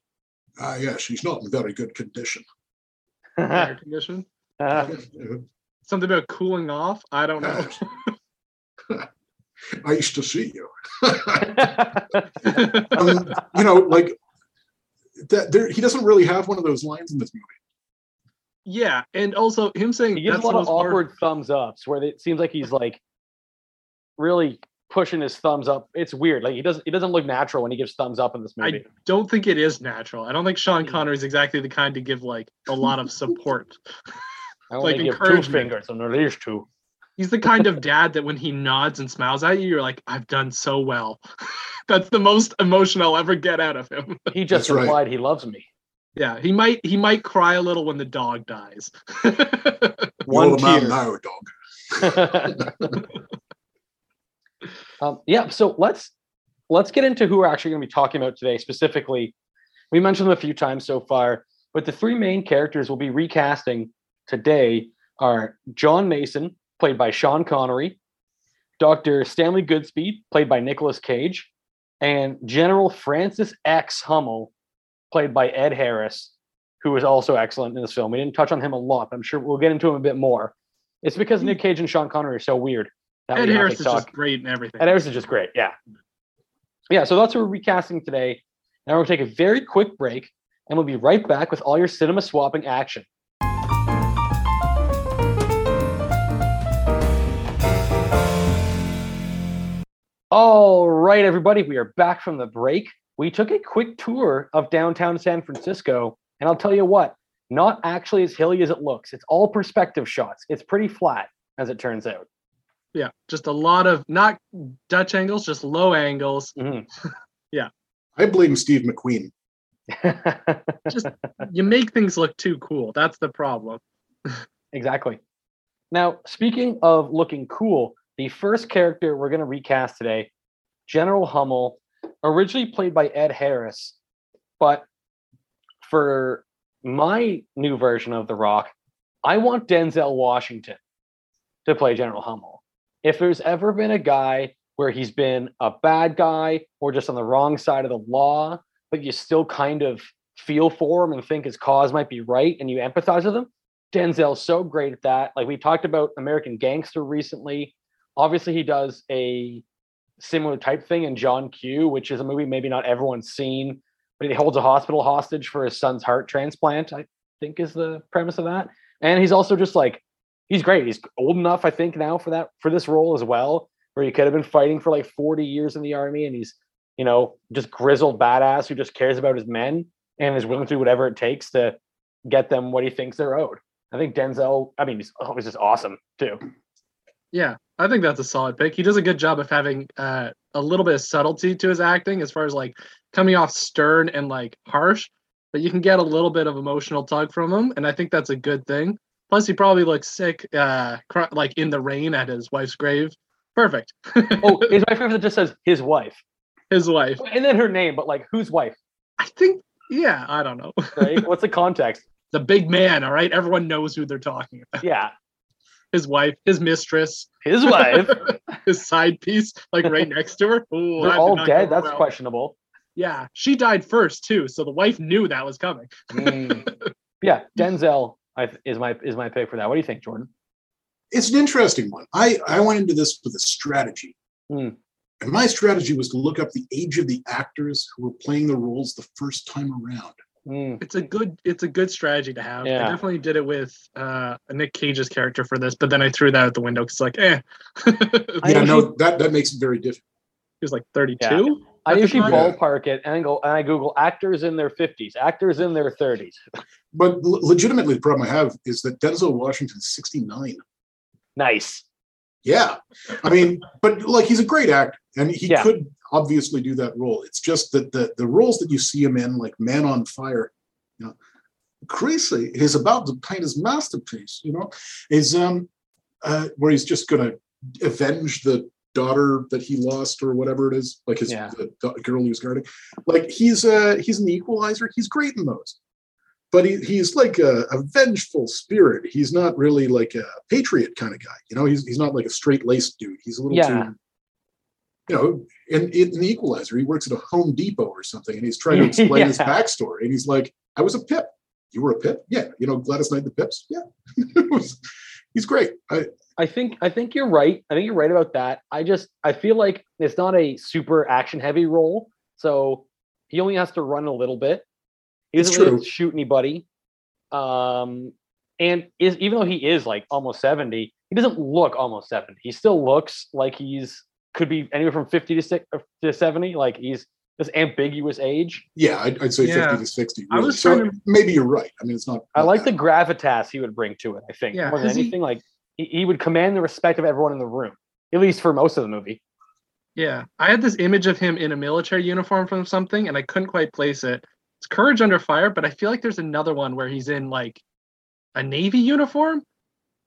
Ah, yes, he's not in very good condition. air condition. Uh, Something about cooling off. I don't know. I used to see you. Um, you know, like that. There, he doesn't really have one of those lines in this movie. yeah, and also him saying he gives that's a lot of most hor- awkward thumbs ups where it seems like he's like really pushing his thumbs up. It's weird. Like he doesn't he doesn't look natural when he gives thumbs up in this movie. I don't think it is natural. I don't think Sean Connery is exactly the kind to give like a lot of support. I only like give two encouragement. fingers and there's two. He's the kind of dad that when he nods and smiles at you, you're like, I've done so well. That's the most emotion I'll ever get out of him. He just That's right. he loves me. Yeah, he might he might cry a little when the dog dies. One You're the man tear. now, dog. um, yeah, so let's let's get into who we're actually going to be talking about today. Specifically, we mentioned them a few times so far, but the three main characters we'll be recasting today are John Mason, played by Sean Connery, Dr. Stanley Goodspeed, played by Nicolas Cage, and General Francis X. Hummel, played by Ed Harris, who was also excellent in this film. We didn't touch on him a lot, but I'm sure we'll get into him a bit more. It's because Nick Cage and Sean Connery are so weird. that Ed Harris is talk. just great and everything. Ed Harris is just great. Yeah. Yeah. So that's what we're recasting today. Now we're going to take a very quick break and we'll be right back with all your cinema swapping action. All right, everybody, we are back from the break. We took a quick tour of downtown San Francisco, and I'll tell you what, not actually as hilly as it looks. It's all perspective shots. It's pretty flat, as it turns out. Yeah, just a lot of not Dutch angles, just low angles. Mhm. I blame Steve McQueen. Just you make things look too cool. That's the problem. Exactly. Now, speaking of looking cool, the first character we're going to recast today, General Hummel, originally played by Ed Harris, but for my new version of The Rock, I want Denzel Washington to play General Hummel. If there's ever been a guy where he's been a bad guy or just on the wrong side of the law, but you still kind of feel for him and think his cause might be right and you empathize with him, Denzel's so great at that. Like we talked about American Gangster recently. Obviously, he does a similar type thing in John Q, which is a movie maybe not everyone's seen, but he holds a hospital hostage for his son's heart transplant, I think is the premise of that. And he's also just like he's great. He's old enough, I think, now for that for this role as well, where he could have been fighting for like 40 years in the army and he's, you know, just grizzled badass who just cares about his men and is willing to do whatever it takes to get them what he thinks they're owed. I think Denzel, I mean, he's oh, always just awesome too. Yeah, I think that's a solid pick. He does a good job of having uh, a little bit of subtlety to his acting as far as like coming off stern and like harsh, but you can get a little bit of emotional tug from him, and I think that's a good thing. Plus, he probably looks sick, uh, cr- like in the rain at his wife's grave. Perfect. Oh, is my favorite that just says his wife his wife. and then her name, but like whose wife, I think. Yeah, I don't know. right? What's the context? the big man. All right, everyone knows who they're talking about. Yeah, His wife, his mistress, his wife. his side piece, like right next to her. Ooh, They're all dead. That's well. questionable. Yeah, she died first too, so the wife knew that was coming. Mm. yeah, Denzel is my is my pick for that. What do you think, Jordan? It's an interesting one. I, I went into this with a strategy. Hmm. And my strategy was to look up the age of the actors who were playing the roles the first time around. Mm, it's a good it's a good strategy to have. Yeah. I definitely did it with uh Nick Cage's character for this, but then I threw that out the window because like, eh. I yeah, no, that that makes it very difficult. he was like 32. I at the usually time. ballpark it and go and I Google actors in their fifties, actors in their thirties. But l- legitimately, the problem I have is that Denzel Washington's 69. Nice. Yeah. I mean, but like he's a great actor and he Yeah. could obviously do that role. It's just that the, the roles that you see him in, like Man on Fire, you know, Creasy is about to paint his masterpiece, you know, is um uh where he's just gonna avenge the daughter that he lost or whatever it is, like his Yeah. the da- girl he was guarding. Like he's uh he's an equalizer, he's great in those. But he, he's like a, a vengeful spirit. He's not really like a patriot kind of guy. You know, he's he's not like a straight laced dude. He's a little Yeah. too you know, in, in the Equalizer, he works at a Home Depot or something, and he's trying to explain his backstory. And he's like, "I was a pip. You were a pip? Yeah. You know, Gladys Knight the Pips? Yeah." He's great. I, I think I think you're right. I think you're right about that. I just I feel like it's not a super action heavy role, so he only has to run a little bit. He It's doesn't really shoot anybody. Um, and is even though he is like almost seventy, he doesn't look almost seventy. He still looks like he's could be anywhere from fifty to six to seventy. Like he's this ambiguous age. yeah, I'd, I'd say Yeah. 50 to 60. I was so trying to- maybe you're right. I mean, it's not. I not like the gravitas he would bring to it. I think Yeah, more than 'cause he- anything, like he, he would command the respect of everyone in the room, at least for most of the movie. Yeah, I had this image of him in a military uniform from something, and I couldn't quite place it. It's Courage Under Fire, but I feel like there's another one where he's in like a Navy uniform.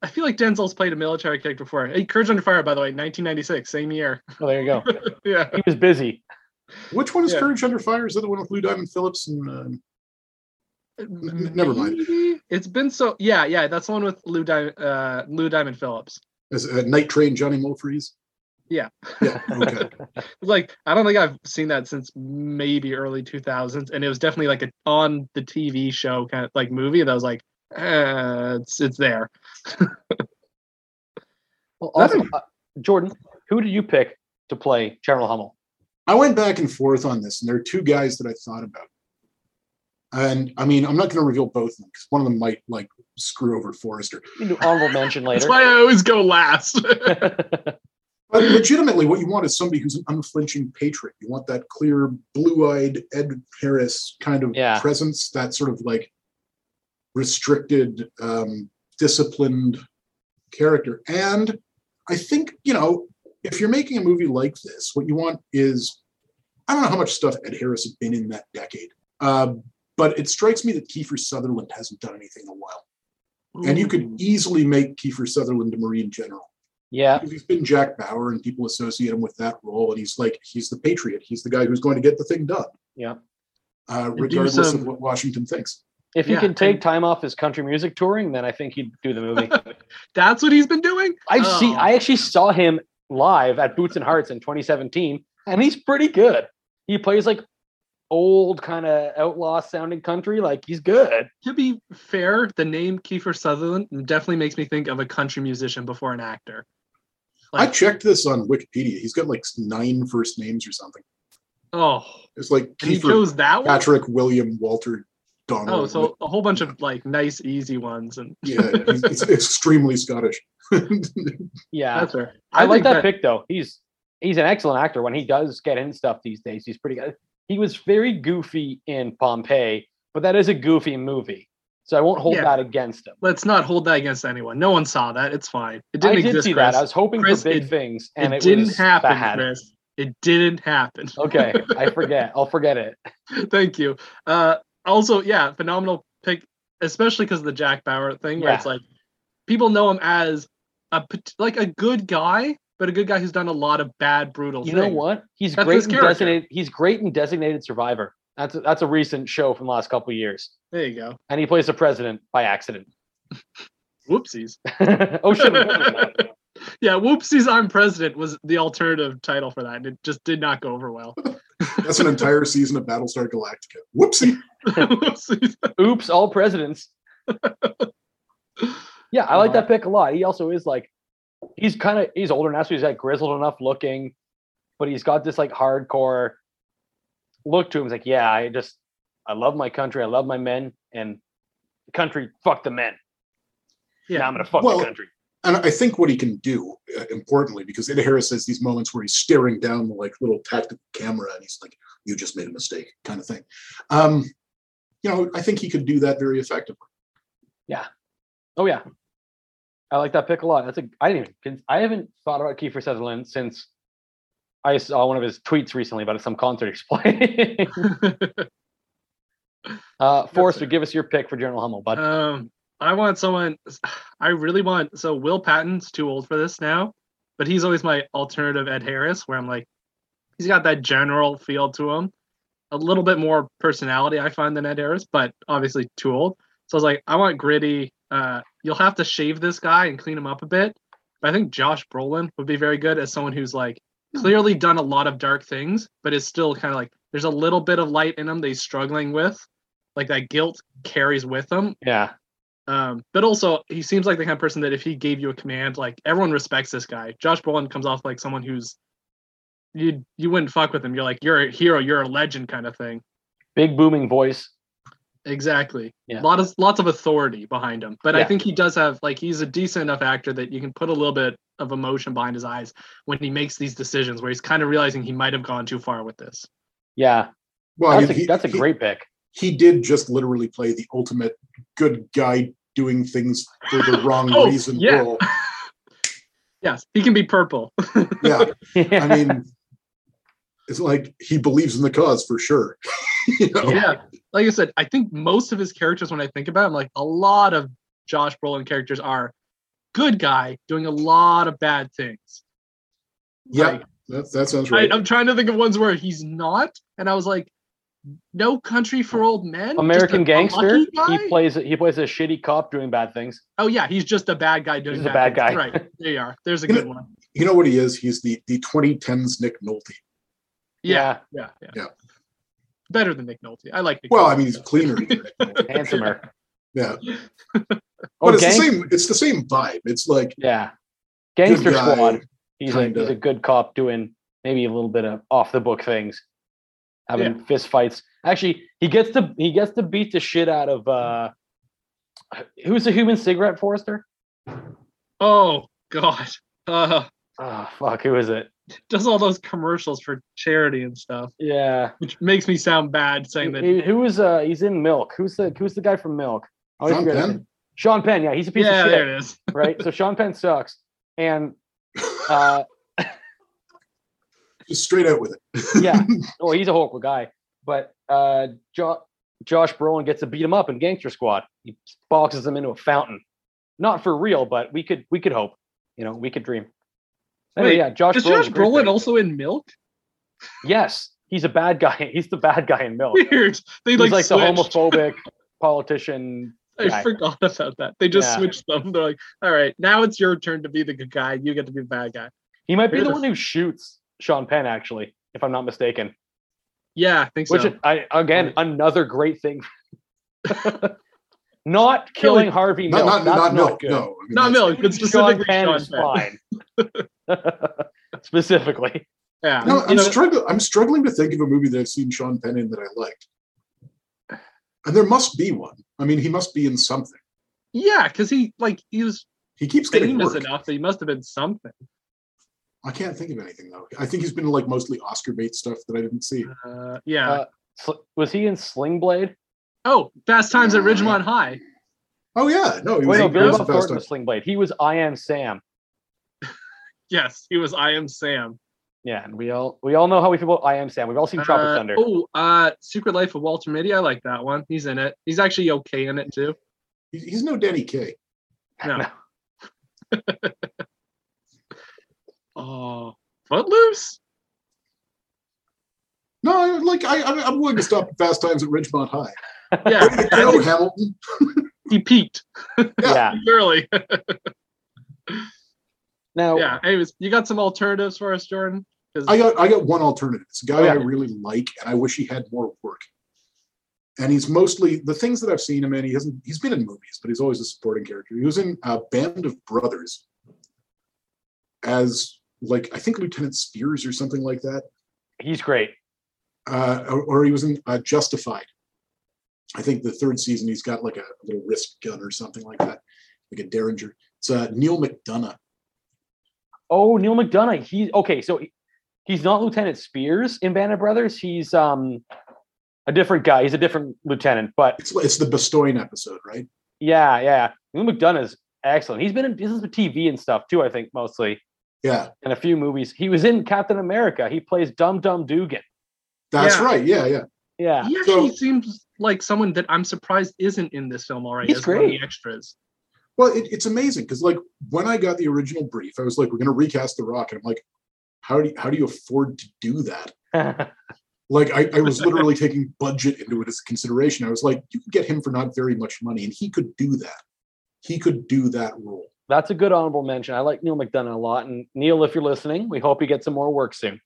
I feel like Denzel's played a military character before. Hey, Courage Under Fire, by the way, 1996, same year. Oh, there you go. yeah, he was busy. Which one is Yeah. Courage Under Fire? Is that the one with Lou Diamond Phillips and um, n- never mind. It's been so. Yeah, yeah, that's the one with Lou Diamond, uh, Lou Diamond Phillips. is it, uh, Night Train Johnny Mulfreeze? Yeah. Yeah. Okay. Like I don't think I've seen that since maybe early 2000s, and it was definitely like a on the TV show kind of like movie. That was like, eh, it's it's there. Well, also, uh, Jordan, who did you pick to play General Hummel? I went back and forth on this, and there are two guys that I thought about. And I mean, I'm not going to reveal both of them because one of them might like screw over Forrester. You can do honorable mention That's why I always go last. But legitimately, what you want is somebody who's an unflinching patriot. You want that clear, blue-eyed Ed Harris kind of Yeah. presence, that sort of like restricted, um, disciplined character. And I think you know, if you're making a movie like this, what you want is I don't know how much stuff Ed Harris has been in that decade, uh, but it strikes me that Kiefer Sutherland hasn't done anything in a while. And you could easily make Kiefer Sutherland a Marine general. Yeah, Because he's been Jack Bauer and people associate him with that role. And he's like, he's the patriot. He's the guy who's going to get the thing done, yeah. uh, do regardless of what Washington thinks. If he Yeah, could take and- time off his country music touring, then I think he'd do the movie. That's what he's been doing. I've seen. Oh. I actually saw him live at Boots and Hearts in 2017, and he's pretty good. He plays like old kind of outlaw sounding country. Like he's good. To be fair, the name Kiefer Sutherland definitely makes me think of a country musician before an actor. I checked this on Wikipedia. He's got like nine first names or something. oh, It's like and he Kiefer, chose that one. Patrick, William, Walter, Donald. Oh, so a whole bunch of like nice, easy ones, and yeah, he's, he's extremely Scottish. Yeah, that's fair. I, like think that, pick though. He's he's an excellent actor when he does get in stuff these days. He's pretty good. He was very goofy in Pompeii, but that is a goofy movie, so I won't hold Yeah. that against him. Let's not hold that against anyone. No one saw that. It's fine. It I didn't did exist. see Chris. that. I was hoping Chris, for big it- things, and it, it, didn't happen, bad. Chris. It didn't happen. Okay, I forget. I'll forget it. Thank you. Uh, also, yeah, phenomenal pick, especially because of the Jack Bauer thing, where Yeah. it's like people know him as a like a good guy, but a good guy who's done a lot of bad, brutal You things. know what? He's That's great in designated. He's great in Designated Survivor. That's a, that's a recent show from the last couple of years, There you go. and he plays the president by accident. Whoopsies. oh shit! we're filming that. yeah, whoopsies, I'm president was the alternative title for that, and it just did not go over well. That's an entire season of Battlestar Galactica. Whoopsie. Whoopsies. Oops! All presidents. Yeah, I like that uh-huh. pick a lot. He also is like, he's kind of he's older now, so he's like grizzled enough looking, but he's got this like hardcore look to him. was like, yeah, I just I love my country, I love my men, and the country fuck the men. Yeah, now I'm gonna fuck Well, the country. And I think what he can do, uh, importantly, because Ed Harris has these moments where he's staring down the like little tactical camera and he's like, "You just made a mistake," kind of thing. Um, you know, I think he could do that very effectively. Yeah. Oh yeah, I like that pick a lot. That's a I didn't even I haven't thought about Kiefer Sutherland since I saw one of his tweets recently about some concert explaining. uh, Forrester, give us your pick for General Hummel, bud. um, I want someone. I really want. So Will Patton's too old for this now, but he's always my alternative Ed Harris, where I'm like, he's got that general feel to him, a little bit more personality I find than Ed Harris, but obviously too old. So I was like, I want gritty. Uh, you'll have to shave this guy and clean him up a bit. But I think Josh Brolin would be very good as someone who's like clearly done a lot of dark things, but it's still kind of like there's a little bit of light in him that he's struggling with. Like that guilt carries with him. yeah, Um, but also he seems like the kind of person that if he gave you a command, like everyone respects this guy. Josh Brolin comes off like someone who's you you wouldn't fuck with him. You're like you're a hero, you're a legend kind of thing. big booming voice. Exactly. Yeah. Lot of lots of authority behind him. But I think he does have like he's a decent enough actor that you can put a little bit of emotion behind his eyes when he makes these decisions where he's kind of realizing he might have gone too far with this. Yeah, Well, I that's mean, a, he- that's a he- great pick. He did just literally play the ultimate good guy doing things for the wrong Oh, reason yeah. role. Yes, he can be purple. Yeah, I mean, it's like he believes in the cause for sure. you know? yeah. Like I said, I think most of his characters, when I think about him, like a lot of Josh Brolin characters are good guy doing a lot of bad things. Yeah, Like, that, that sounds right. I'm trying to think of ones where he's not, and I was like, "No Country for Old Men." American a- a Gangster. lucky? He plays he plays a shitty cop doing bad things. Oh yeah, he's just a bad guy doing. He's a bad things. guy. Right there, you are. There's a You good know- one. you know what he is? He's the the 2010s Nick Nolte. Yeah, yeah, yeah. Yeah. Better than Nick Nolte. I like. Nick Well, Nolte. I mean, he's cleaner. than Nick Nolte. handsomer. Yeah, Oh, but it's gang- the same. It's the same vibe. It's like Yeah, Gangster guy, Squad. He's a, he's a good cop doing maybe a little bit of off the book things, having fist fights. Actually, he gets to he gets to beat the shit out of uh who's the human cigarette Forrester? Oh God. Uh, Oh fuck, who is it? does all those commercials for charity and stuff, Yeah, which makes me sound bad saying that. Who- who is uh he's in Milk? Who's the who's the guy from Milk? I always Sean Penn? Name. Sean Penn. Yeah, he's a piece yeah, of shit, there it is. right? So Sean Penn sucks, and uh just straight out with it. yeah, well, he's a horrible guy. But uh, jo- Josh Brolin gets to beat him up in Gangster Squad. He boxes him into a fountain. Not for real, but we could we could hope. You know, we could dream. Anyway, Wait, yeah, Josh Is Brolin's Josh a great Brolin pick. also in Milk? Yes, he's a bad guy. He's the bad guy in Milk. Weird. They He's like, like, the homophobic politician. I guy. forgot about that. They just Yeah. switched them. They're like, all right, now it's your turn to be the good guy. You get to be the bad guy. He might be You're the the- one who shoots Sean Penn, actually, if I'm not mistaken. Yeah, I think so. Which I again Right. another great thing. not killing Harvey Not, Milk. not, That's not, not milk. good. No, I mean, Not Milk, but Sean specifically Penn Sean is fine. Specifically, Yeah. No, You I'm struggling. I'm struggling to think of a movie that I've seen Sean Penn in that I liked. And there must be one. I mean, he must be in something. yeah, because he like he was He keeps getting famous work. enough that he must have been something. I can't think of anything though. I think he's been like mostly Oscar bait stuff that I didn't see. Uh, yeah. Uh, Sl- was he in Sling Blade? oh, Fast Times at Ridgemont High. Oh yeah, no, he Wait, was no, in Billy Fast Bob and Fast Thornton was Sling Blade. He was I Am Sam. Yes, he was I Am Sam. Yeah, and we all we all know how we feel about I Am Sam. We've all seen Tropic Uh, Thunder. Oh, uh, Secret Life of Walter Mitty. I like that one. He's in it. He's actually okay in it too. He's, he's no Danny Kaye. No. Oh, Footloose. No, like I, I'm I'm willing to stop at Fast Times at Ridgemont High. Yeah, Way to go, Hamilton. he peaked yeah. early. Now, yeah. Anyways, you got some alternatives for us, Jordan? 'Cause- I got I got one alternative. It's a guy Oh, yeah. I really like, and I wish he had more work. And he's mostly the things that I've seen him in. He hasn't. He's been in movies, but he's always a supporting character. He was in a Band of Brothers as like I think Lieutenant Speirs or something like that. he's great. Uh, or, or he was in uh, Justified I think the third season he's got like a little wrist gun or something like that, like a Derringer. It's uh, Neal McDonough. Oh, Neal McDonough. He's okay. So he- he's not Lieutenant Speirs in Band of Brothers. He's um a different guy. He's a different lieutenant. But It's it's the Bastogne episode, right? yeah, yeah. Neal McDonough is excellent. He's been in this is TV and stuff too. I think mostly Yeah, And a few movies. He was in Captain America. He plays Dum Dum Dugan. that's Yeah. right. Yeah, yeah. Yeah. He actually So- seems like someone that I'm surprised isn't in this film already. He's as one of great. the extras. Well, it, it's amazing because like when I got the original brief, I was like, "We're going to recast The Rock," and I'm like, "How do you, how do you afford to do that?" Like I, I was literally taking budget into it as a consideration. I was like, "You could get him for not very much money, and he could do that. He could do that role." That's a good honorable mention. I like Neal McDonough a lot. And Neal, if you're listening, we hope you get some more work soon.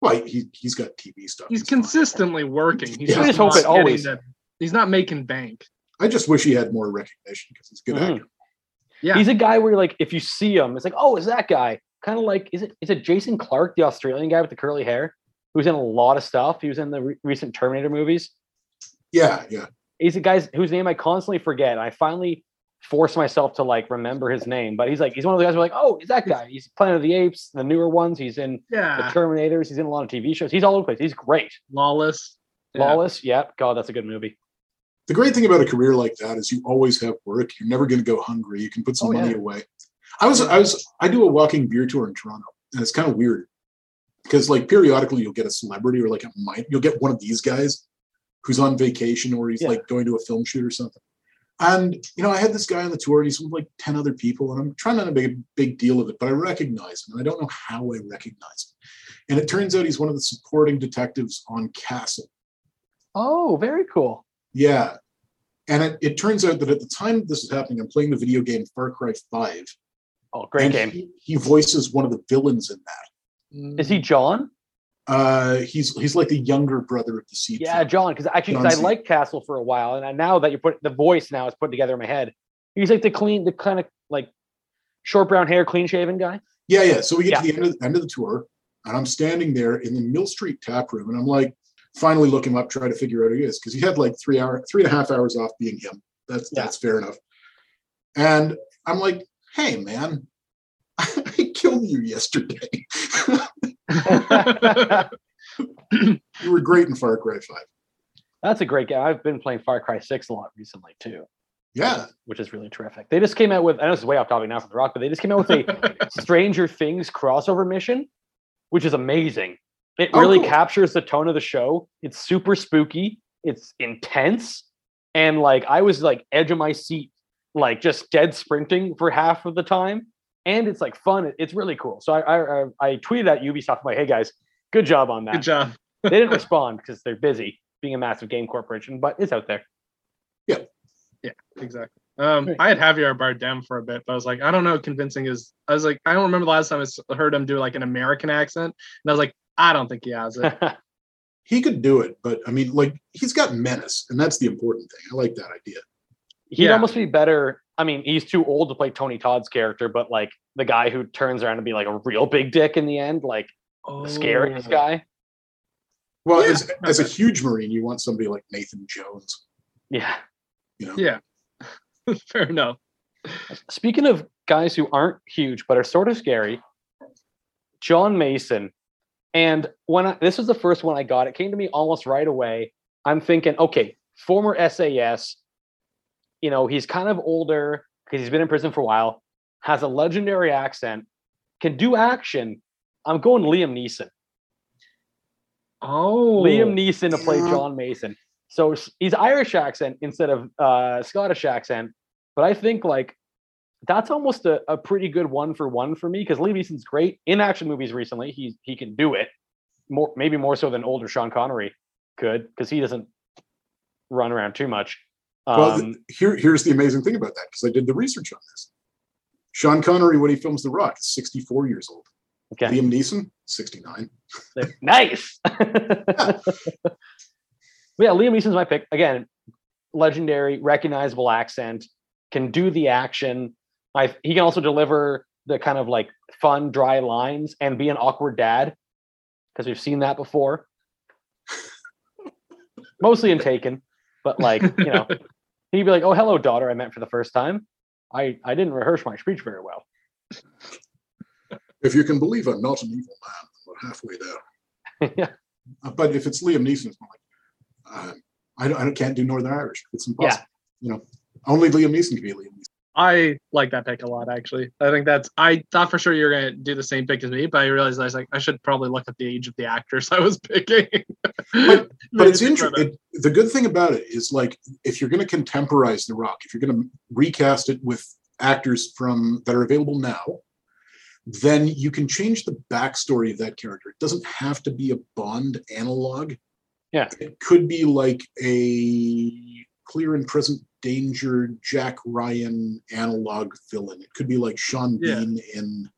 Well, he he's got TV stuff. He's It's fine. consistently working. He's Yeah. I just not hope it always- the- he's not making bank. I just wish he had more recognition because he's a good Mhm. actor. Yeah. He's a guy where like if you see him, it's like, oh, is that guy? Kind of like is it is it Jason Clarke, the Australian guy with the curly hair, who's in a lot of stuff. He was in the re- recent Terminator movies. Yeah, yeah. He's a guy whose name I constantly forget. I finally force myself to like remember his name, but he's like he's one of the guys who are like, oh, is that guy? He's Planet of the Apes, the newer ones. He's in yeah. the Terminators. He's in a lot of TV shows. He's all over the place. He's great. Lawless. Yeah. Lawless, yep. God, that's a good movie. The great thing about a career like that is you always have work. You're never going to go hungry. You can put some Oh, money yeah. away. I was, I was, I do a walking beer tour in Toronto, and it's kind of weird because like periodically you'll get a celebrity or like a might you'll get one of these guys who's on vacation or he's Yeah. like going to a film shoot or something. And you know, I had this guy on the tour, and he's with like ten other people, and I'm trying not to make a big deal of it, but I recognize him, and I don't know how I recognize him. And it turns out he's one of the supporting detectives on Castle. Oh, very cool. Yeah. And it, it turns out that at the time this is happening, I'm playing the video game Far Cry 5. Oh, great game. He, he voices one of the villains in that. Is he John? Uh, he's he's like the younger brother of the Seed. Yeah. John. Because actually, 'cause John I C. liked Castle for a while, and I, now that you put the voice now is put together in my head, he's like the clean, the kind of like short brown hair, clean shaven guy. Yeah, yeah. So we get Yeah. to the end of, end of the tour, and I'm standing there in the Mill Street tap room, and I'm like, finally look him up, try to figure out who he is, because he had like three hour, three and a half hours off being him. That's Yeah. that's fair enough. And I'm like, hey man, I killed you yesterday. you were great in Far Cry 5. That's a great game. I've been playing Far Cry Six a lot recently too. Yeah. which is really terrific. They just came out with. I know this is way off topic now from the Rock, but they just came out with a Stranger Things crossover mission, which is amazing. It Oh, really cool. captures the tone of the show. It's super spooky. It's intense, and like I was like edge of my seat, like just dead sprinting for half of the time. And it's like fun. It's really cool. So I I, I- tweeted at Ubisoft like, "Hey guys, good job on that." Good job. they didn't respond because they're busy being a massive game corporation, but it's out there. Yeah. Yeah, exactly. Um. I had Javier Bardem for a bit, but I was like, I don't know, convincing is. I was like, I don't remember the last time I heard him do like an American accent, and I was like, I don't think he has it. He could do it, but I mean, like, he's got menace, and that's the important thing. I like that idea. He'd Yeah. almost be better. I mean, he's too old to play Tony Todd's character, but like the guy who turns around to be like a real big dick in the end, like the oh. scariest Oh. guy. Well, Yeah. as, as a huge Marine, you want somebody like Nathan Jones, Yeah. you know? Yeah. Fair enough. Speaking of guys who aren't huge but are sort of scary, John Mason. And when I, this was the first one I got, it came to me almost right away. I'm thinking, okay, former SAS, you know, he's kind of older because he's been in prison for a while, has a legendary accent, can do action. I'm going Liam Neeson. Oh, Liam Neeson to play John Mason. So he's Irish accent instead of uh, Scottish accent. But I think like that's almost a, a pretty good one for one for me because Liam Neeson's great in action movies recently. He he can do it more maybe more so than older Sean Connery could because he doesn't run around too much. Well, Um, th- here, here's the amazing thing about that, because I did the research on this. Sean Connery, when he films The Rock, is 64 years old. okay, Liam Neeson, 69. nice. yeah, Liam Neeson's my pick again. Legendary, recognizable accent, can do the action. I he can also deliver the kind of like fun, dry lines and be an awkward dad because we've seen that before. Mostly in Taken, but like you know, he'd be like, "Oh, hello, daughter. I met for the first time. I I didn't rehearse my speech very well." If you can believe I'm not an evil man, we're halfway there. yeah, Uh, But if it's Liam Neeson, it's like, uh, I, don't, I can't do Northern Irish. It's impossible. Yeah. You know, only Liam Neeson can be Liam. I like that pick a lot, actually. I think that's. I thought for sure you were gonna do the same pick as me, but I realized I was like, I should probably look at the age of the actors I was picking. But- But it's interesting. It, the good thing about it is like if you're going to contemporize The Rock, if you're going to recast it with actors from that are available now, then you can change the backstory of that character. It doesn't have to be a Bond analog. Yeah. It could be like a clear and present danger Jack Ryan analog villain. It could be like Sean Yeah. Bean in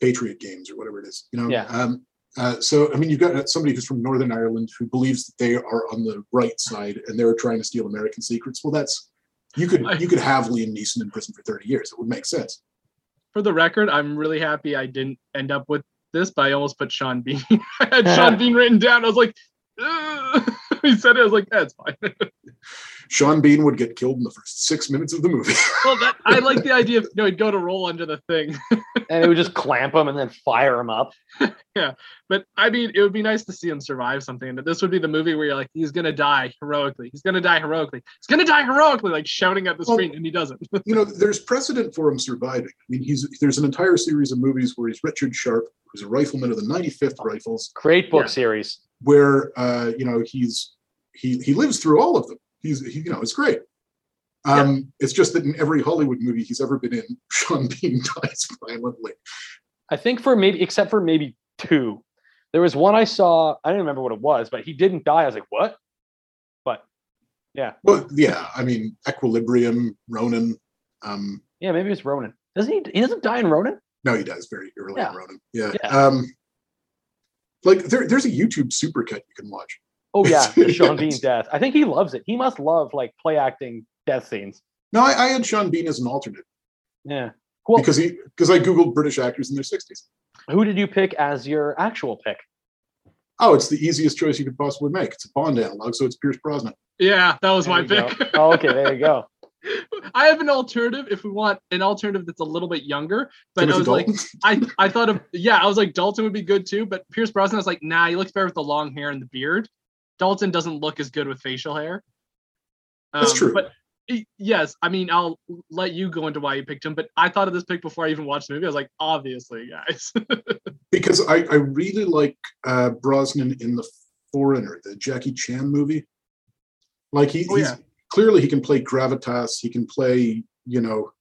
Patriot Games or whatever it is. You know. Yeah. Um, uh, so I mean, you've got somebody who's from Northern Ireland who believes that they are on the right side and they're trying to steal American secrets. Well, that's you could you could have Liam Neeson in prison for thirty years. It would make sense. for the record, I'm really happy I didn't end up with this, but I almost put Sean Bean. I had Sean Bean written down. I was like, "Ugh." he said it. I was like, that's fine. Sean Bean would get killed in the first six minutes of the movie. well, that, I like the idea of you know he'd go to roll under the thing. and it would just clamp him and then fire him up. Yeah, but I mean, it would be nice to see him survive something. And this would be the movie where you're like, he's gonna die heroically. He's gonna die heroically. He's gonna die heroically, like shouting at the Well- screen, and he doesn't. you know, there's precedent for him surviving. I mean, he's there's an entire series of movies where he's Richard Sharpe, who's a rifleman of the 95th Rifles, Great book Yeah. series. where uh, you know he's he he lives through all of them. He's he, you know it's great. Um, It's just that in every Hollywood movie he's ever been in, Sean Bean dies violently. I think for maybe, except for maybe two, there was one I saw. I don't remember what it was, but he didn't die. I was like, what? But yeah, Well, yeah, I mean Equilibrium, Ronin. Um, yeah, maybe it's Ronin. Doesn't he? He doesn't die in Ronin. no, he dies very early Yeah. in Ronin. Yeah. Yeah. Um, like there, there's a YouTube supercut you can watch. Oh yeah, the Sean Yes. Bean death. I think he loves it. He must love like play acting death scenes. No, I, I had Sean Bean as an alternate Yeah. Cool. because he because I googled British actors in their 60s. Who did you pick as your actual pick? Oh, it's the easiest choice you could possibly make. It's a Bond analog, so it's Pierce Brosnan. Yeah, that was There my pick. Oh, okay, there you go. I have an alternative if we want an alternative that's a little bit younger. But Timothy I was like, I, I thought of yeah, I was like Dalton would be good too, but Pierce Brosnan I was like, nah, he looks better with the long hair and the beard. Dalton doesn't look as good with facial hair. That's Um, true. But yes, I mean I'll let you go into why you picked him, but I thought of this pick before I even watched the movie. I was like, obviously, guys. because I, I really like uh, Brosnan in The Foreigner, the Jackie Chan movie. Like he, Oh, he's yeah. clearly he can play gravitas. He can play, you know.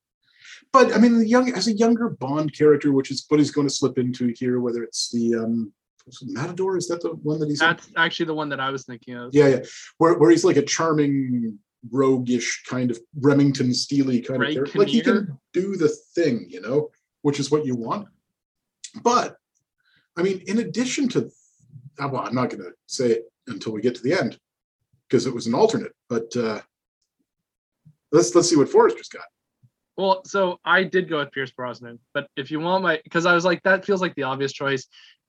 But I mean, the young as a younger Bond character, which is what he's going to slip into here, whether it's the um, Matador, is that the one that he's? in? That's actually the one that I was thinking of. Yeah, yeah. Where where he's like a charming, roguish kind of Remington Steely kind Ray of character. Like he can do the thing, you know, which is what you want. But I mean, in addition to, uh, well, I'm not going to say it until we get to the end because it was an alternate. But uh, let's let's see what Forrester's got. Well, so I did go with Pierce Brosnan, but if you want my, because I was like, that feels like the obvious choice.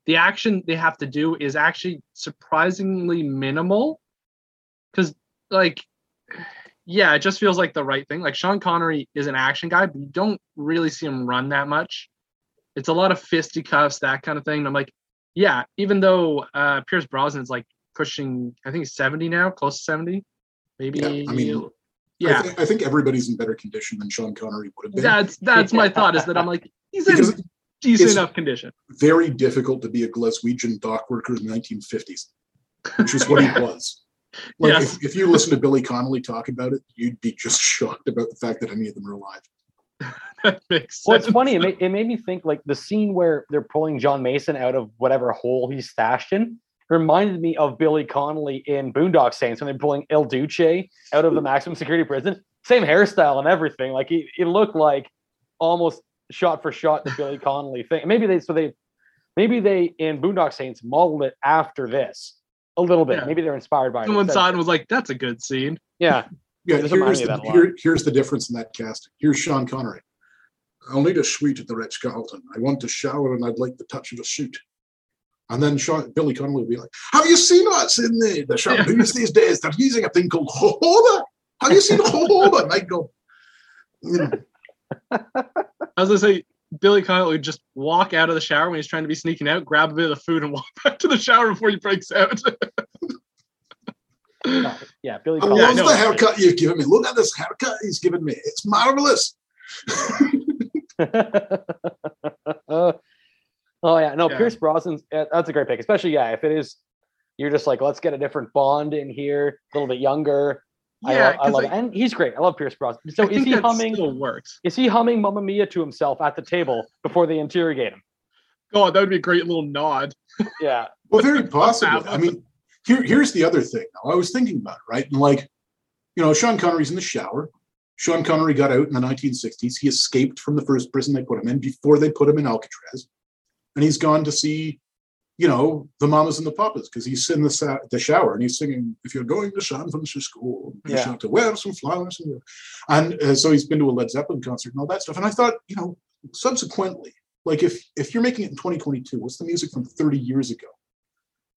The action they have to do is actually surprisingly minimal, because like, yeah, it just feels like the right thing. Like Sean Connery is an action guy, but you don't really see him run that much. It's a lot of fisticuffs, that kind of thing. And I'm like, yeah, even though uh, Pierce Brosnan's like pushing, I think he's 70 now, close to 70, maybe. Yeah, I mean, I, yeah, I think everybody's in better condition than Sean Connery would have been. that's that's my thought. Is that I'm like he's in Because decent it's- enough condition. very difficult to be a Glaswegian dock worker in the 1950s, which is what he was. Like Yes. if, if you listen to Billy Connolly talk about it, you'd be just shocked about the fact that any of them are alive. That makes Well, it's funny. It made, it made me think like the scene where they're pulling John Mason out of whatever hole he's stashed in reminded me of Billy Connolly in Boondock Saints when they're pulling Il Duce out of the maximum security prison. Same hairstyle and everything. Like he, it looked like almost shot for shot the Billy Connolly thing. Maybe they so they maybe they in Boondock Saints modeled it after this a little bit. Yeah. Maybe they're inspired by it. Someone instead. saw and was like, "That's a good scene." Yeah. Yeah, It here's the, of that a lot. here, here's the difference in that cast. Here's Sean Connery. I'll need a suite at the Ritz Carlton. I want to shower and I'd like the touch of a suit. And then Sean, Billy Connolly would be like, "Have you seen what's in the the shampoos these days? They're using a thing called jojoba. Have you seen jojoba?" And I go, you hmm. know, I was gonna say Billy Connolly would just walk out of the shower when he's trying to be sneaking out, grab a bit of the food, and walk back to the shower before he breaks out. No, yeah, Billy. I Connolly. love no, the haircut you've given me. Look at this haircut he's given me. It's marvelous. oh yeah, no, Yeah. Pierce Brosnan's that's a great pick, especially yeah, if it is you're just like let's get a different Bond in here, a little bit younger. I, yeah, love, I 'cause, love like, it, and he's great. I love Pierce Brosnan. So I is think he humming? still works. Is he humming "Mamma Mia" to himself at the table before they interrogate him? God, that would be a great little nod. Yeah, Well, very possible. I mean, here, here's the other thing. Now, I was thinking about it, right? And like, you know, Sean Connery's in the shower. Sean Connery got out in the 1960s. He escaped from the first prison they put him in before they put him in Alcatraz, and he's gone to see, you know, the mamas and the papas because he's in the, sa- the shower and he's singing, "If you're going to San Francisco, you Yeah. sure to wear some flowers." And, and uh, so he's been to a Led Zeppelin concert and all that stuff. And I thought, you know, subsequently, like if if you're making it in 2022, what's the music from 30 years ago?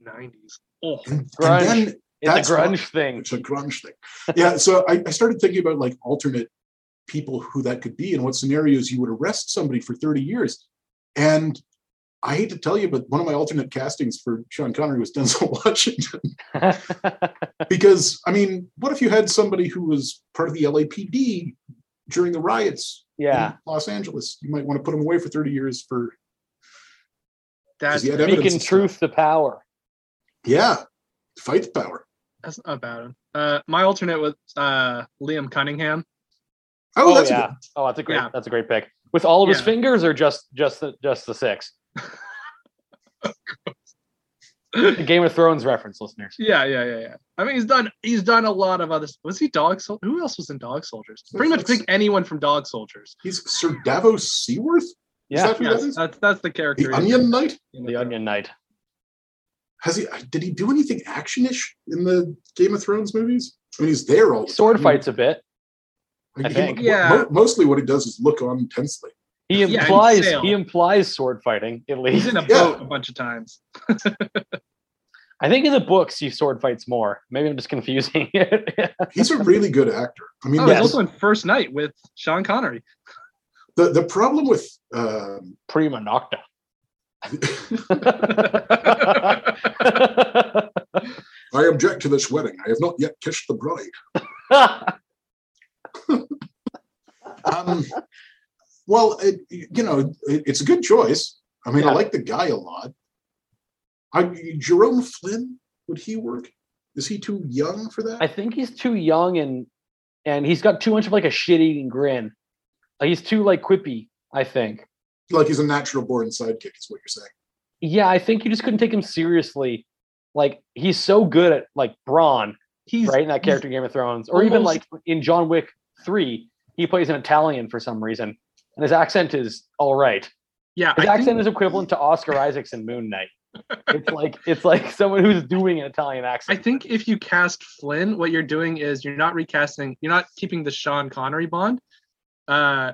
90s. Oh, And, Grunge. and then it's That's a what- grunge thing. it's a grunge thing. Yeah. So I, I started thinking about like alternate people who that could be and what scenarios you would arrest somebody for 30 years. And I hate to tell you, but one of my alternate castings for Sean Connery was Denzel Washington. because I mean, what if you had somebody who was part of the LAPD during the riots yeah, in Los Angeles? You might want to put him away for 30 years for. that's, he speaking truth to power. Yeah. Fight the power. that's not bad. Uh, my alternate was uh, Liam Cunningham. Oh, Oh, that's a yeah. good Oh, that's a great. Yeah. That's a great pick. With all of his fingers, or just just the just the six. The Game of Thrones reference, listeners. Yeah, yeah, yeah, yeah. I mean, he's done he's done a lot of other. Was he Dog Soldier? Who else was in Dog Soldiers? Pretty much pick anyone from Dog Soldiers. He's Sir Davos Seaworth? Yeah, that who that Yes, is? that's that's the character. The character. Onion Knight? the Onion Knight. Has he did he do anything actionish in the Game of Thrones movies? I mean he's there all the Sword time. fights a bit. He- I he- think. mo- Yeah. mostly what he does is look on intensely. He implies sailed. he implies sword fighting at He's least. in a Yeah. boat a bunch of times. I think in the books he sword fights more. Maybe I'm just confusing it. He's a really good actor. I mean Oh, the, he's also in First Knight with Sean Connery. the, the problem with um, Prima nocta. I object to this wedding. I have not yet kissed the bride. Um, well, it, you know, it, it's a good choice. I mean, I like the guy a lot. I, Jerome Flynn, would he work? Is he too young for that? I think he's too young and and he's got too much of like a shit-eating grin. Like, he's too like quippy. I think. like he's a natural born sidekick, is what you're saying. Yeah, I think you just couldn't take him seriously. Like he's so good at like Bronn, He's right? In that character Game of Thrones, or even like in John Wick Three, he plays an Italian for some reason, and his accent is all right. Yeah, His I accent think, is equivalent to Oscar Isaac's in Moon Knight. It's like it's like someone who's doing an Italian accent. I think if you cast Flynn, what you're doing is you're not recasting, you're not keeping the Sean Connery Bond. Uh,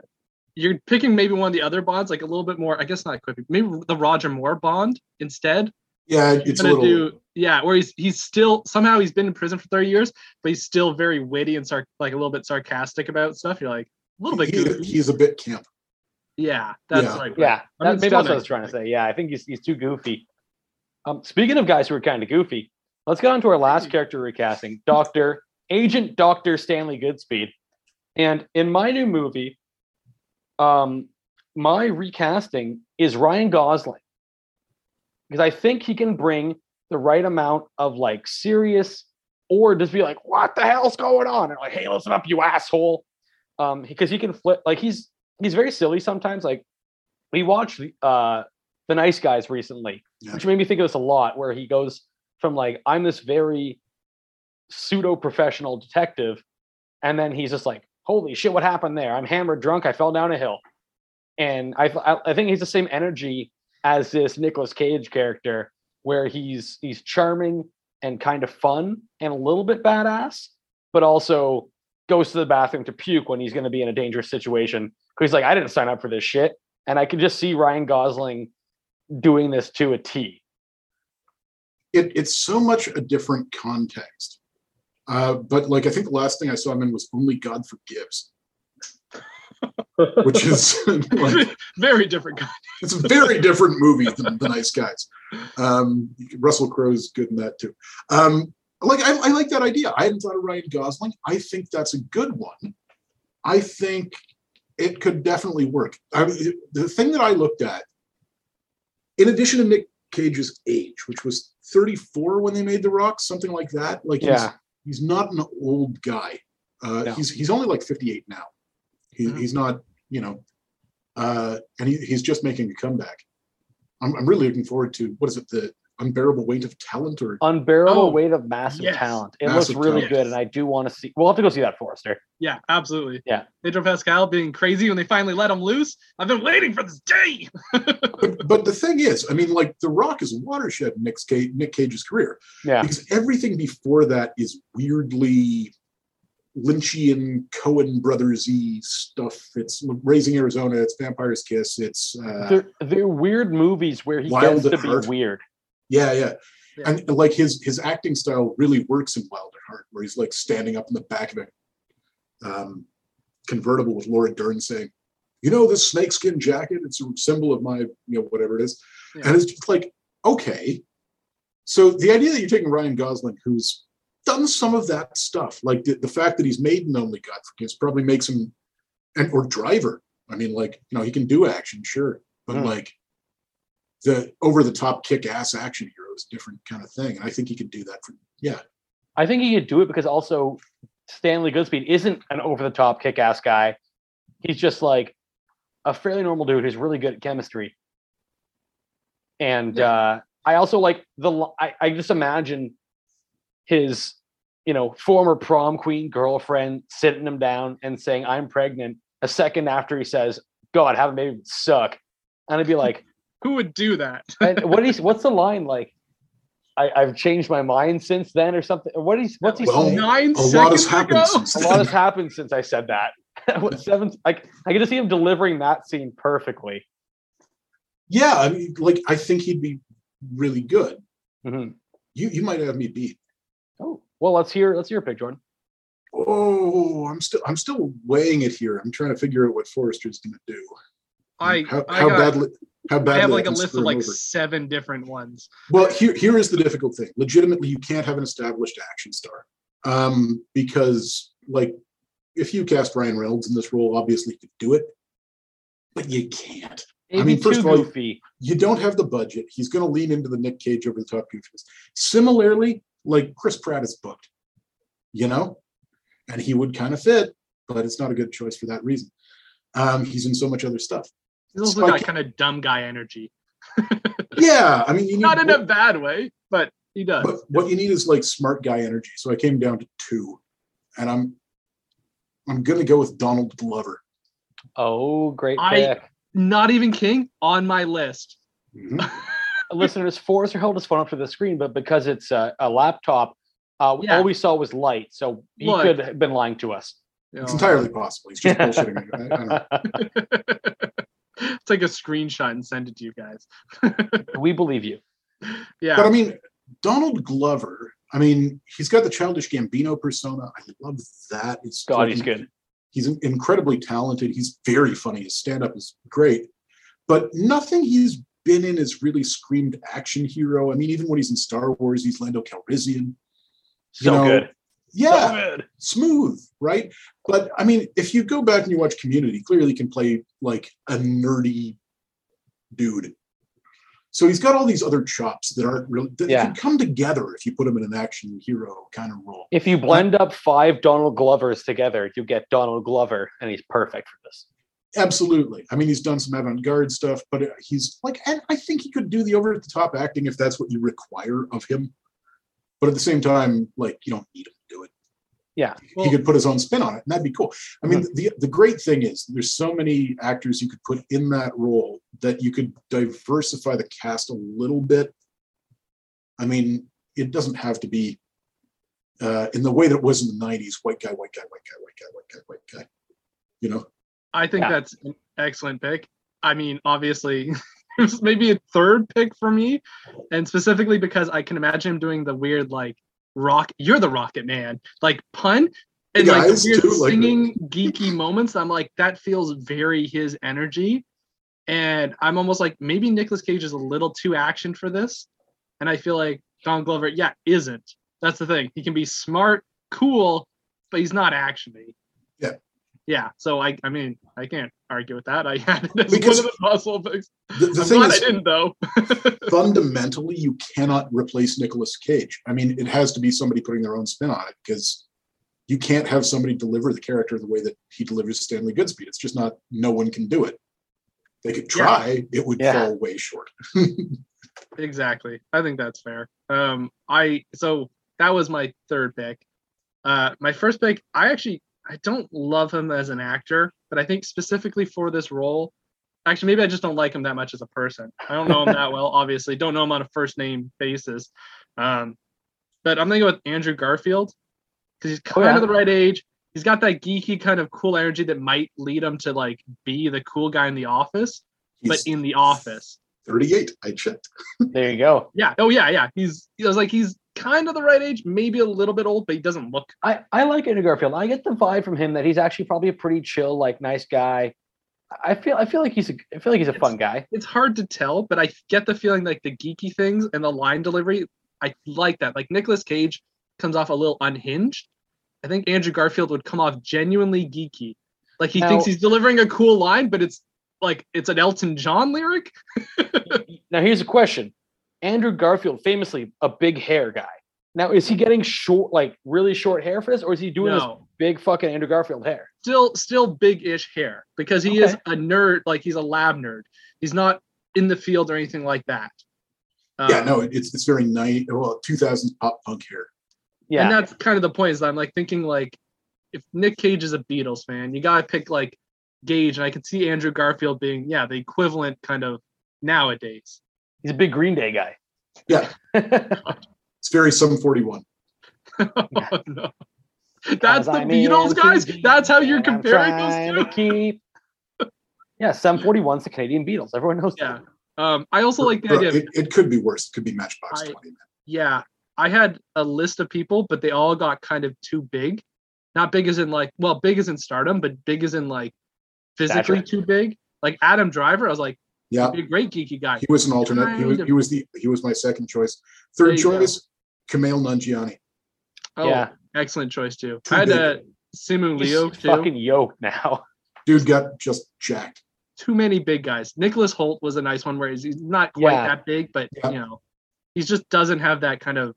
you're picking maybe one of the other Bonds, like a little bit more. I guess not quick. Maybe the Roger Moore Bond instead. Yeah, it's a gonna little. do yeah, where he's he's still somehow he's been in prison for 30 years, but he's still very witty and sar- like a little bit sarcastic about stuff. You're like a little bit he- goofy. he's a bit camp. yeah, that's Yeah. right. Yeah, I that, maybe still that's what I was trying to say. Yeah, I think he's he's too goofy. Um, speaking of guys who are kind of goofy, let's get on to our last character recasting, Doctor Agent Doctor Stanley Goodspeed. And in my new movie, um, my recasting is Ryan Gosling because I think he can bring the right amount of like serious or just be like, "What the hell's going on?" and like, "Hey, listen up, you asshole," um, because he can flip. Like he's he's very silly sometimes. Like we watched the uh the Nice Guys recently, Yeah. which made me think of this a lot. Where he goes from like I'm this very pseudo professional detective, and then he's just like, "Holy shit, what happened there? I'm hammered, drunk. I fell down a hill." And I I, I think he's the same energy as this Nicolas Cage character, where he's he's charming and kind of fun and a little bit badass, but also goes to the bathroom to puke when he's going to be in a dangerous situation. Because he's like, I didn't sign up for this shit, and I can just see Ryan Gosling doing this to a T. it, it's so much a different context. Uh, but like I think the last thing I saw him in was Only God Forgives, which is like Very different guy. it's a very different movie than The Nice Guys. Um, Russell Crowe's good in that too. Um, like I, I like that idea. I hadn't thought of Ryan Gosling. I think that's a good one. I think it could definitely work. I, the thing that I looked at, in addition to Nick Cage's age, which was 34 when they made The Rock, something like that. Like he's, Yeah. he's not an old guy. Uh, No. He's he's only like 58 now. He, Mhm. He's not, you know, uh, and he, he's just making a comeback. I'm, I'm really looking forward to what is it, the unbearable weight of talent, or Unbearable Oh, weight of massive yes. talent. It Massive looks really talent. good, and I do want to see. We'll have to go see that, Forrester. Yeah, absolutely. Yeah. Pedro Pascal being crazy when they finally let him loose. I've been waiting for this day. but, but the thing is, I mean, like The Rock is a watershed in Nick, Cage, Nick Cage's career Yeah, because everything before that is weirdly Lynchian Coen brothersy stuff. It's Raising Arizona. It's Vampire's Kiss. It's uh, they're, they're weird movies where he Wild gets to be Heart. weird. Yeah, yeah, Yeah. and like his his acting style really works in Wild at Heart, where he's like standing up in the back of a um, convertible with Laura Dern saying, "You know this snakeskin jacket? It's a symbol of my you know whatever it is," Yeah. and it's just like okay. So the idea that you're taking Ryan Gosling, who's done some of that stuff, like the, the fact that he's made an Only God Forgives, probably makes him, and or Driver. I mean, like you know, he can do action, sure, but Hmm. like the over the top kick ass action hero is a different kind of thing, and I think he could do that for yeah. I think he could do it because also Stanley Goodspeed isn't an over the top kick ass guy. He's just like a fairly normal dude who's really good at chemistry. And uh, I also like the I, I just imagine his you know former prom queen girlfriend sitting him down and saying I'm pregnant a second after he says God have a baby suck and I'd be like Who would do that? and what is what's the line like I, I've changed my mind since then or something what is what's he Well, saying? Nine A lot has seconds happened ago? since a lot has happened since I said that. what seven? I I get to see him delivering that scene perfectly. Yeah, I mean, like I think he'd be really good. Mhm. You you might have me beat. Oh well, let's hear let's hear a pick, Jordan. Oh, I'm still I'm still weighing it here. I'm trying to figure out what Forrester's going to do. I, how, I, how got- badly how badly I have like a list of like over. seven different ones. Well, here here is the difficult thing. Legitimately, you can't have an established action star um, because, like, if you cast Ryan Reynolds in this role, obviously you could do it, but you can't. Maybe mean, first of all, goofy. You don't have the budget. He's going to lean into the Nick Cage over the top goofiness. Similarly, like Chris Pratt is booked, you know, and he would kind of fit, but it's not a good choice for that reason. Um, he's in so much other stuff. He's also Spike- got kind of dumb guy energy. Yeah, I mean, you need Not in a bad way, but he does. But what you need is like smart guy energy. So I came down to two, and I'm I'm gonna go with Donald Glover. Oh, great I- Not even King on my list. Mhm. Listeners, Forrester held his phone up to the screen, but because it's a, a laptop, uh, Yeah. all we saw was light, so he Look. could have been lying to us. You It's know, entirely possible. He's just bullshitting me. I, I know. Take a screenshot and send it to you guys. we believe you. yeah. But I mean, Donald Glover. I mean, he's got the childish Gambino persona. I love that. It's God, like he's good. He's incredibly talented. He's very funny. His stand-up is great, but nothing he's been in is really screamed action hero. I mean, even when he's in Star Wars, he's Lando Calrissian. So know, good. Yeah, So smooth, right? But I mean, if you go back and you watch Community, clearly can play like a nerdy dude. So he's got all these other chops that aren't really that Yeah. can come together if you put him in an action hero kind of role. If you blend up five Donald Glovers together, you get Donald Glover, and he's perfect for this. Absolutely. I mean, he's done some avant-garde stuff, but uh, he's like, and I think he could do the over-the-top acting if that's what you require of him. But at the same time, like you don't need him to do it. Yeah. he could put his own spin on it, and that'd be cool. I mean, the the great thing is there's so many actors you could put in that role that you could diversify the cast a little bit. I mean, it doesn't have to be uh, in the way that it was in the '90s: white guy, white guy, white guy, white guy, white guy, white guy. You know, I think Yeah. that's an excellent pick. I mean, obviously, was maybe a third pick for me, and specifically because I can imagine him doing the weird like rock. You're the Rocket Man, like pun. And Yeah, like weird too, like- singing geeky moments, I'm like that feels very his energy, and I'm almost like maybe Nicolas Cage is a little too action for this, and I feel like Don Glover, yeah, isn't. That's the thing. He can be smart, cool, but he's not actiony. Yeah. Yeah. So I, I mean, I can't argue with that. I had it as Because- one of the possible picks. The, the I'm thing glad I didn't though. fundamentally, you cannot replace Nicolas Cage. I mean, it has to be somebody putting their own spin on it because you can't have somebody deliver the character the way that he delivers Stanley Goodspeed. It's just not. No one can do it. They could Yeah. try. It would Yeah. fall way short. exactly. I think that's fair. Um, I so that was my third pick. Uh, my first pick, I actually I don't love him as an actor, but I think specifically for this role, actually maybe I just don't like him that much as a person. I don't know him that well, obviously. Don't know him on a first name basis. Um, but I'm gonna go with Andrew Garfield because he's kind yeah. of the right age. He's got that geeky kind of cool energy that might lead him to like be the cool guy in the office, but in the office. 38. I checked. There you go. Yeah. Oh yeah, yeah. He's he was like he's kind of the right age, maybe a little bit old, but he doesn't look. I, I like Andrew Garfield. I get the vibe from him that he's actually probably a pretty chill, like nice guy. I feel I feel like he's a I feel like he's a fun guy. It's hard to tell, but I get the feeling like the geeky things and the line delivery, I like that. Like Nicolas Cage comes off a little unhinged. I think Andrew Garfield would come off genuinely geeky. Like he Now- thinks he's delivering a cool line, but it's like it's an Elton John lyric. Now here's a question. Andrew Garfield, famously a big hair guy. Now is he getting short, like really short hair for this, or is he doing this big fucking Andrew Garfield hair? still still big-ish hair because he is a nerd. Like he's a lab nerd. He's not in the field or anything like that. yeah, Um, no, it's it's very nice. Well, 2000s pop punk hair. Yeah. And that's kind of the point is that I'm like thinking like if Nick Cage is a Beatles fan, you gotta pick like Gage, and I could see Andrew Garfield being yeah the equivalent kind of nowadays. he's a big Green Day guy. Yeah. It's very Sum 41. oh, no. That's the I'm Beatles, guys. Beatles That's how you're comparing trying those to two. keep. Yeah, Sum 41's the Canadian Beatles. Everyone knows Yeah. that. Um, I also like the Bro, idea. Of, it, it could be worse. It could be Matchbox I- 20. Man. yeah, I had a list of people, but they all got kind of too big. Not big as in like, well, big as in stardom, but big as in like physically Stature. too big. Like Adam Driver, I was like, Yeah, be a great geeky guy. he was an alternate. He was of. he was the he was my second choice. Third you go. choice, Kumail Nanjiani. Oh, Yeah. excellent choice too. Too I had big. uh, Simu He's Liu too. fucking yoked now. Dude got just jacked. Too many big guys. Nicholas Hoult was a nice one where he's, he's not quite Yeah. that big, but Yeah. you know, he just doesn't have that kind of.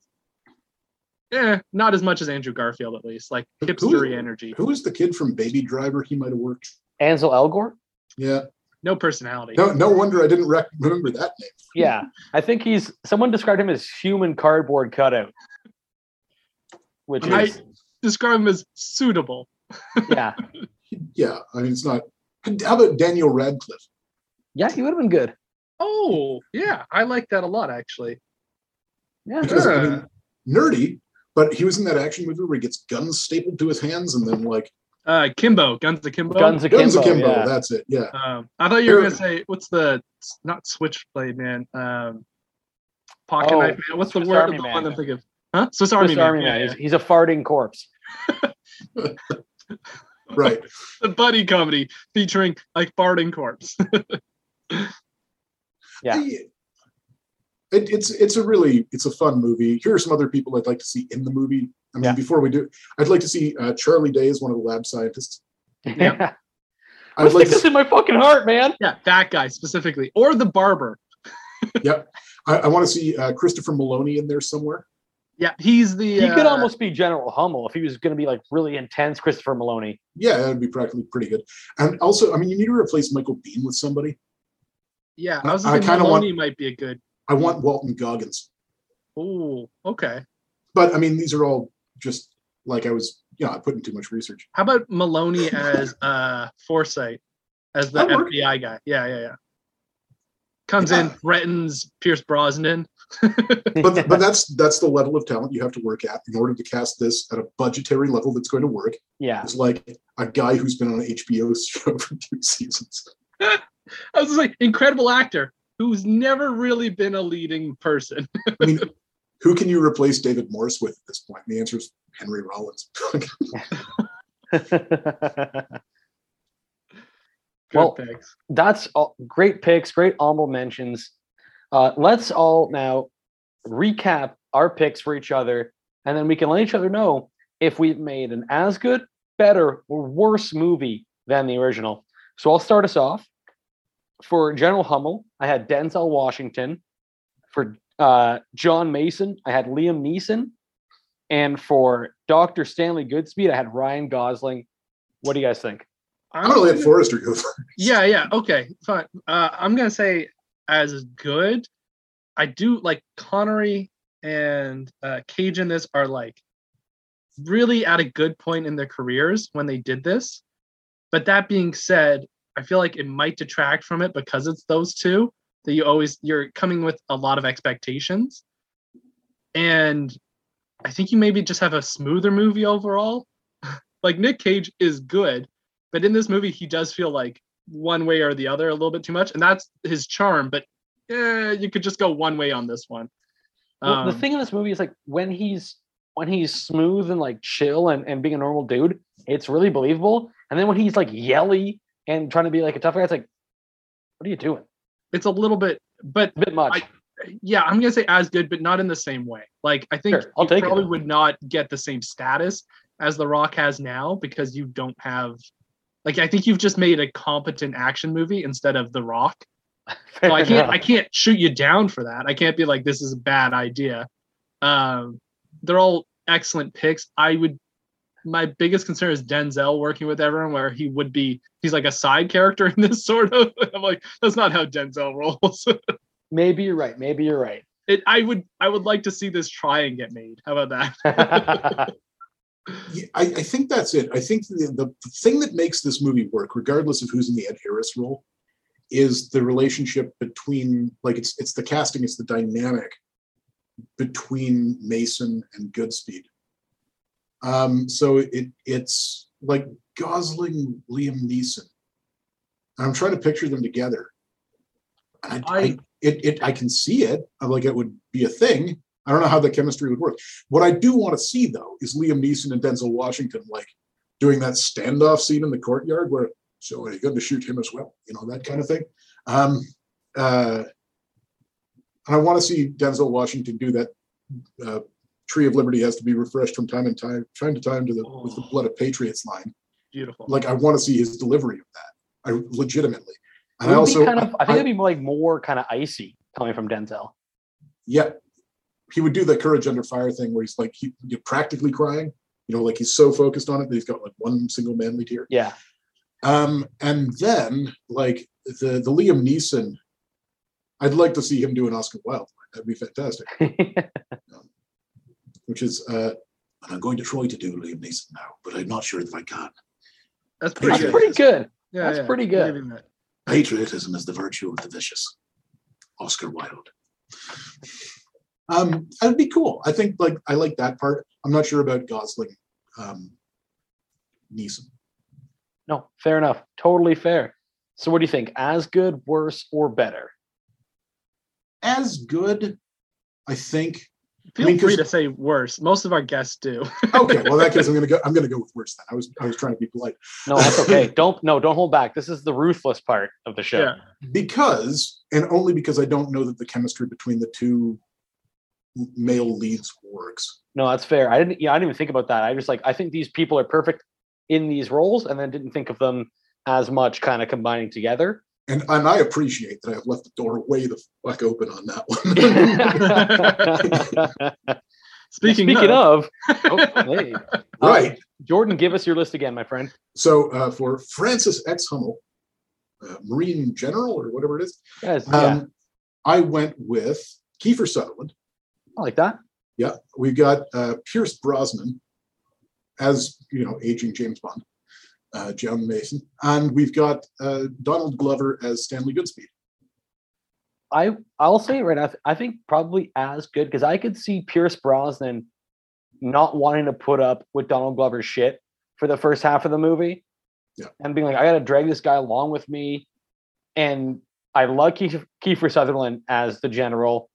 Eh, not as much as Andrew Garfield, at least. Like Who- hipstery energy. Who was the kid from Baby Driver? He might have worked. Ansel Elgort? Yeah. No personality. No, no wonder I didn't rec- remember that name. Yeah. I think he's someone described him as human cardboard cutout. Which I- is Describe him as suitable. yeah. Yeah, I mean it's not. How about Daniel Radcliffe? Yeah, he would have been good. Oh, yeah. I like that a lot, actually. Yeah. Because I mean, nerdy, but he was in that action movie where he gets guns stapled to his hands and then like Uh, Kimbo, Guns Akimbo. Guns guns Akimbo. akimbo. yeah. That's it. Yeah. Um, I thought you were gonna say what's the not Switchblade man? Um, Pocket Oh, Knife man. What's the word? Army The Man. one I'm thinking of. Huh? Swiss Swiss Army Man. Army Yeah, Man. yeah. He's, he's a farting corpse. Right. The buddy comedy featuring like farting Corpse. Yeah. I- It, it's it's a really it's a fun movie. Here are some other people I'd like to see in the movie. I mean, Yeah. before we do, I'd like to see uh, Charlie Day as one of the lab scientists. Yeah. I'd like Stick to this in my fucking heart, man. yeah, that guy specifically, or the barber. I, I want to see uh, Christopher Meloni in there somewhere. Yeah, he's the. He could uh, almost be General Hummel if he was going to be like really intense Christopher Meloni. Yeah, that'd be practically pretty good. And also, I mean, you need to replace Michael Biehn with somebody. Yeah, I was I thinking kinda want- Meloni might be a good. I want Walton Goggins, Oh, okay. but I mean, these are all just like I was, you know, I put in too much research. How about Meloni as uh Foresight as the That'd work. FBI guy? Yeah, yeah, yeah. Comes Yeah. in, threatens Pierce Brosnan. But but that's that's the level of talent you have to work at in order to cast this at a budgetary level that's going to work. yeah. It's like a guy who's been on an HBO show for two seasons. I was just like, incredible actor, who's never really been a leading person. I mean, who can you replace David Morse with at this point? And the answer is Henry Rollins. Well, picks. That's all, great picks, great honorable mentions. Uh, let's all now recap our picks for each other, and then we can let each other know if we've made an as good, better, or worse movie than the original. So I'll start us off. For General Hummel, I had Denzel Washington. For uh, John Mason, I had Liam Neeson. And for Dr. Stanley Goodspeed, I had Ryan Gosling. What do you guys think? I'm gonna let Forrester go first. Yeah, yeah. Okay, fine. Uh, I'm gonna say as good. I do like Connery and uh, Cage in this are like really at a good point in their careers when they did this. But that being said, I feel like it might detract from it because it's those two that you always you're coming with a lot of expectations. And I think you maybe just have a smoother movie overall. like Nick Cage is good, but in this movie he does feel like one way or the other a little bit too much, and that's his charm. But eh, you could just go one way on this one. Well, the Um, thing in this movie is like when he's when he's smooth and like chill and, and being a normal dude, it's really believable. And then when he's like yelly and trying to be like a tough guy, it's like, what are you doing? it's a little bit, but A bit much. yeah, I'm gonna say as good, but not in the same way. Like I think Sure, I'll take it. probably would not get the same status as The Rock has now because you don't have like I think you've just made a competent action movie instead of The Rock. So I can't. I can't shoot you down for that. I can't be like this is a bad idea. Um, they're all excellent picks. I would my biggest concern is Denzel working with everyone where he would be he's like a side character in this sort of I'm like that's not how Denzel rolls. Maybe you're right. Maybe you're right. it, I would I would like to see this try and get made. How about that? Yeah, I, I think that's it. I think the, the thing that makes this movie work, regardless of who's in the Ed Harris role, is the relationship between like it's it's the casting, it's the dynamic between Mason and Goodspeed. Um, so it it's like Gosling, Liam Neeson. I'm trying to picture them together. I, I, I- it, it I can see it. I'm like it would be a thing. I don't know how the chemistry would work. What I do want to see though is Liam Neeson and Denzel Washington like doing that standoff scene in the courtyard where so are you going to shoot him as well? You know that kind of thing. Um, uh, and I want to see Denzel Washington do that. Uh, Tree of Liberty has to be refreshed from time and time, time to time to the with the Oh. blood of patriots line. Beautiful. Like I want to see his delivery of that. I legitimately. It And I also be kind of, I think I- it'd be like more kind of icy coming from Denzel. yeah, he would do the courage under fire thing where he's like he, you're practically crying. You know, like he's so focused on it that he's got like one single manly tear. Yeah. Um, and then like the the Liam Neeson, I'd like to see him do an Oscar Wilde. That'd be fantastic. Which is uh, and I'm going to try to do Liam Neeson now, but I'm not sure if I can. That's pretty That's good. pretty good. Yeah, that's yeah, pretty good. that. Patriotism is the virtue of the vicious. Oscar Wilde. Um, that'd be cool. I think like I like that part. I'm not sure about Gosling, um, Neeson. No, fair enough. Totally fair. So what do you think? As good, worse, or better? As good, I think. Feel mean, free 'cause- to say worse. Most of our guests do. Okay, well, in that case, I'm gonna go. I'm gonna go with worse. Then I was I was trying to be polite No, that's okay. don't no, don't hold back. This is the ruthless part of the show. Yeah. because, and only because I don't know that the chemistry between the two male leads works. No, that's fair. I didn't yeah, I didn't even think about that. I just like I think these people are perfect in these roles and then didn't think of them as much kind of combining together. And and I appreciate that I've left the door way the fuck open on that one. Speaking, Speaking of, of, oh, hey. right. Uh, Jordan, give us your list again, my friend. So uh, for Francis X. Hummel, uh, Marine General or whatever it is, Yes, um, yeah, I went with Kiefer Sutherland. I like that. Yeah, we've got uh, Pierce Brosnan as you know, aging James Bond, uh, John Mason, and we've got uh, Donald Glover as Stanley Goodspeed. I I'll say it right now. I think probably as good because I could see Pierce Brosnan not wanting to put up with Donald Glover's shit for the first half of the movie, Yeah. and being like, I got to drag this guy along with me, and I like Kiefer, Kiefer Sutherland as the general.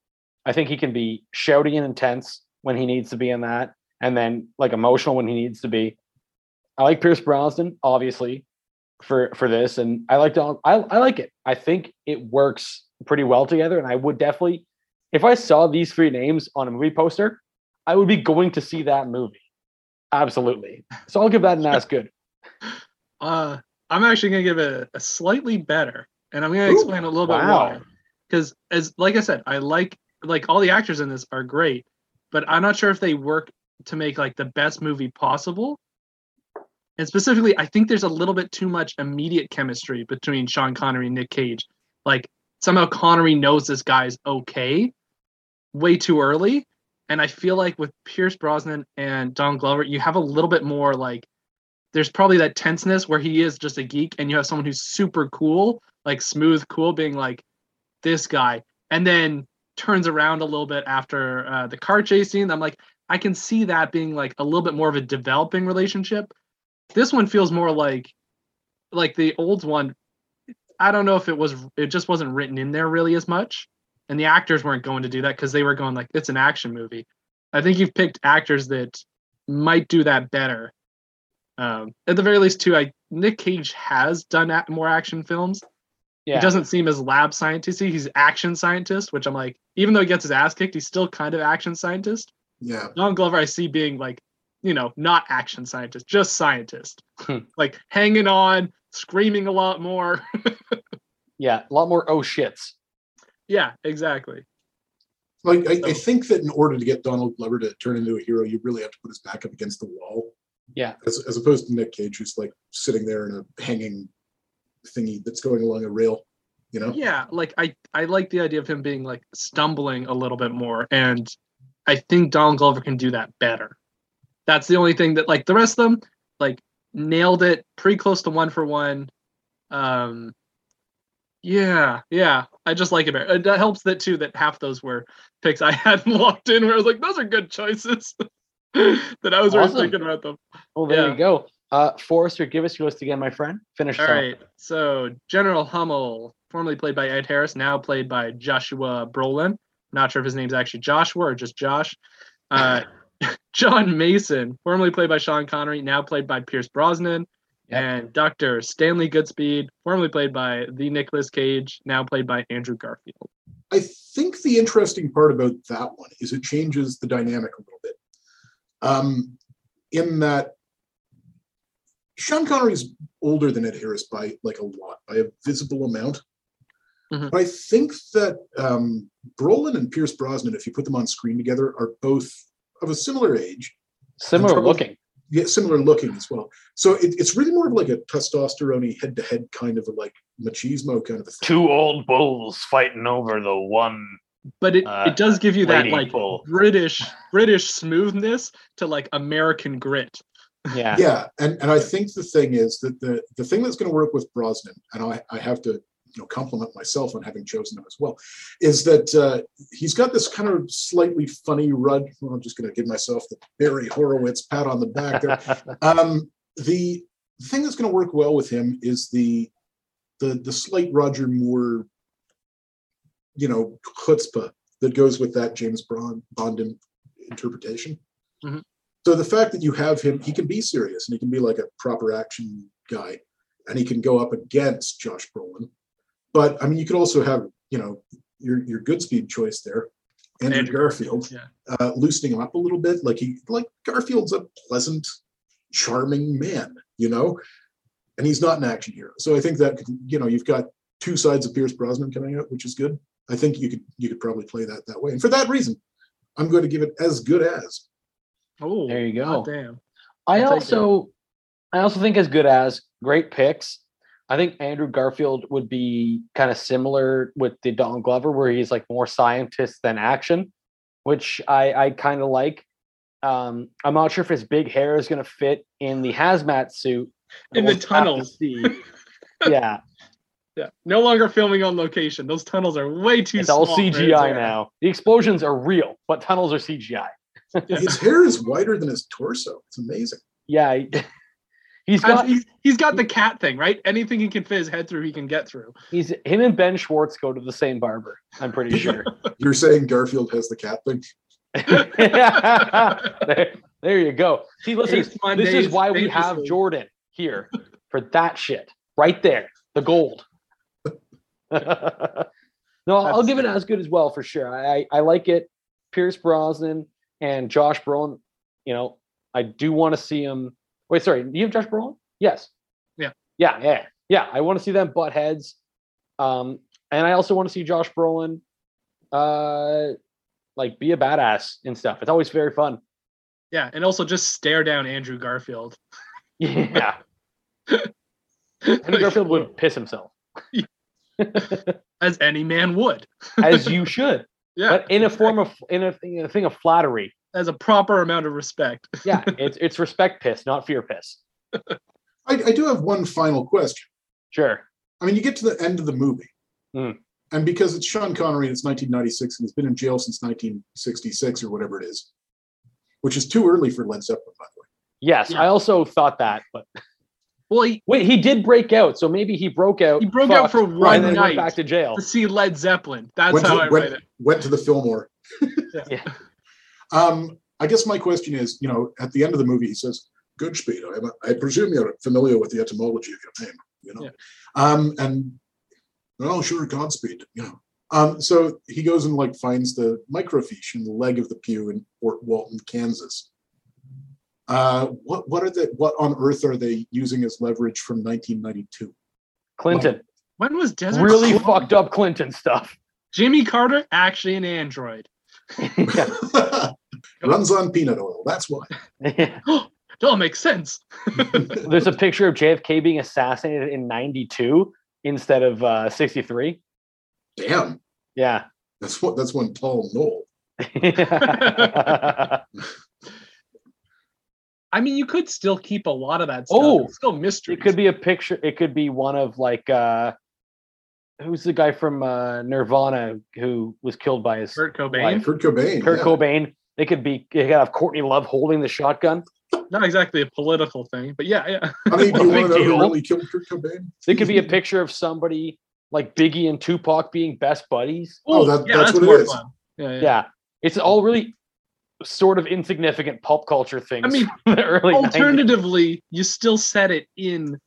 I think he can be shouty and intense when he needs to be in that, and then like emotional when he needs to be. I like Pierce Brosnan, obviously, for for this, and I like Donald. I I like it. I think it works pretty well together, and I would definitely, if I saw these three names on a movie poster, I would be going to see that movie. Absolutely. So I'll give that an ass good. Uh, I'm actually gonna give it a slightly better, and I'm gonna Ooh, explain a little bit wow. why. Because as like I said, I like like all the actors in this are great, but I'm not sure if they work to make like the best movie possible. And specifically, I think there's a little bit too much immediate chemistry between Sean Connery and Nick Cage. Like somehow Connery knows this guy's okay way too early. And I feel like with Pierce Brosnan and Don Glover, you have a little bit more like there's probably that tenseness where he is just a geek and you have someone who's super cool, like smooth, cool, being like this guy, and then turns around a little bit after uh, the car chase scene. I'm like, I can see that being like a little bit more of a developing relationship. This one feels more like like the old one. I don't know if it was it just wasn't written in there really as much. And the actors weren't going to do that because they were going like it's an action movie. I think you've picked actors that might do that better. Um, at the very least, too, I Nick Cage has done a- more action films. Yeah. He doesn't seem as lab scientisty. He's action scientist, which I'm like, even though he gets his ass kicked, he's still kind of action scientist. Yeah. Don Glover, I see being like, you know, not action scientist, just scientist, Hmm. like hanging on, screaming a lot more. yeah. A lot more oh shits. yeah, exactly. Like I, I think that in order to get Donald Glover to turn into a hero, you really have to put his back up against the wall. Yeah. As, as opposed to Nick Cage, who's like sitting there in a hanging thingy that's going along a rail. You know? Yeah, like I I like the idea of him being like stumbling a little bit more, and I think Donald Glover can do that better. That's the only thing that like the rest of them like nailed it pretty close to one for one. Um, yeah, yeah, I just like it better. It that helps that too that half those were picks I hadn't locked in where I was like those are good choices. that I was already Awesome. thinking about them. Well, there Yeah. you go. Uh, Forrester, give us your list again, my friend. Finish All off. So General Hummel, formerly played by Ed Harris, now played by Joshua Brolin. Not sure if his name's actually Joshua or just Josh. Uh, John Mason, formerly played by Sean Connery, now played by Pierce Brosnan. Yep. And Dr. Stanley Goodspeed, formerly played by the Nicolas Cage, now played by Andrew Garfield. I think the interesting part about that one is it changes the dynamic a little bit. Um, in that Sean Connery's older than Ed Harris by like a lot, by a visible amount. Mhm. But I think that um, Brolin and Pierce Brosnan, if you put them on screen together, are both of a similar age, Similar trouble- looking. yeah, similar looking as well. So it, it's really more of like a testosterone head-to-head kind of a like machismo kind of a thing. Two old bulls fighting over the one But it, Uh, it does give you that like bull. British British smoothness to like American grit. Yeah. yeah and and i think the thing is that the the thing that's going to work with brosnan and i i have to you know compliment myself on having chosen him as well is that uh he's got this kind of slightly funny rud well, i'm just going to give myself the barry horowitz pat on the back there. Um the thing that's going to work well with him is the the the slight roger moore you know chutzpah that goes with that james bond bond in- interpretation. Mhm. so the fact that you have him he can be serious and he can be like a proper action guy and he can go up against josh brolin but i mean you could also have you know your your good speed choice there andrew, Andrew garfield yeah. uh, loosening him up a little bit like he like garfield's a pleasant charming man you know and he's not an action hero so i think that could- you know you've got two sides of pierce brosnan coming out which is good i think you could you could probably play that that way and for that reason i'm going to give it as good as Oh, There you go. God damn. I I'll also, I also think as good as great picks. I think Andrew Garfield would be kind of similar with the Don Glover, where he's like more scientist than action, which I I kind of like. Um, I'm not sure if his big hair is going to fit in the hazmat suit In We'll the have to tunnels. see. yeah, Yeah. No longer filming on location. Those tunnels are way too it's all small for CGI now. The explosions are real, but tunnels are CGI. Yeah. his hair is wider than his torso it's amazing Yeah, he, He's That's- got he's, he's got the cat thing, right? Anything he can fit his head through, he can get through. he's him and Ben Schwartz go to the same barber. I'm pretty sure. You're saying Garfield has the cat thing? there, there you go. See, listen, Taste my this is why we have dangerously. Jordan here for that shit right there, the gold. no, I'll give it as good as well for sure. I I like it. Pierce Brosnan and Josh Brolin. You know, I do want to see him. Wait, sorry, do you have Josh Brolin? Yes. Yeah. Yeah, yeah, yeah. I want to see them butt heads. Um, and I also want to see Josh Brolin, uh, like be a badass and stuff. It's always very fun. Yeah, and also just stare down Andrew Garfield. Yeah. Andrew Garfield would piss himself, as any man would. as you should, Yeah, but in a form of in a, in a thing of flattery. As a proper amount of respect. Yeah, it's it's respect piss, not fear piss. I, I do have one final question. Sure. I mean, you get to the end of the movie, Hmm. and because it's Sean Connery and it's 1996 and he's been in jail since 1966 or whatever it is, which is too early for Led Zeppelin, by the way. Yes, Yeah. I also thought that, but Well, he, wait, he did break out, so maybe he broke out. he broke out fucked, for one then night went back to jail. to see Led Zeppelin. That's Went to- how I went- read it. Went to the Fillmore. Yeah. Um, I guess my question is, you know, at the end of the movie, he says, "Good speed." I, I presume you're familiar with the etymology of your name, you know. Yeah. Um, and oh, sure, Godspeed, you know. Um, so he goes and like finds the microfiche in the leg of the pew in Fort Walton, Kansas. Uh, what what are they? What on earth are they using as leverage from 1992? Clinton, When was Desert really Storm? fucked up Clinton stuff. Jimmy Carter actually an android. Yeah. Runs on peanut oil. That's why. Don't make sense. There's a picture of JFK being assassinated in '92 instead of uh, '63. Damn, Yeah. that's what. That's one tall Noel. I mean, you could still keep a lot of that stuff. Oh, it's still mystery. it could be a picture. It could be one of like uh, who's the guy from uh, Nirvana who was killed by his Kurt Cobain. wife? Kurt Cobain. Kurt yeah. Cobain. It could be. You could have Courtney Love holding the shotgun. Not exactly a political thing, but yeah, yeah. I mean, do you Big want to know who really killed Kurt Cobain? It could be a picture of somebody like Biggie and Tupac being best buddies. Oh, Ooh, that- yeah, that's what it more is. fun. Yeah, yeah. Yeah, it's all really sort of insignificant pulp culture things. I mean, from the early 90s. Alternatively, you still set it in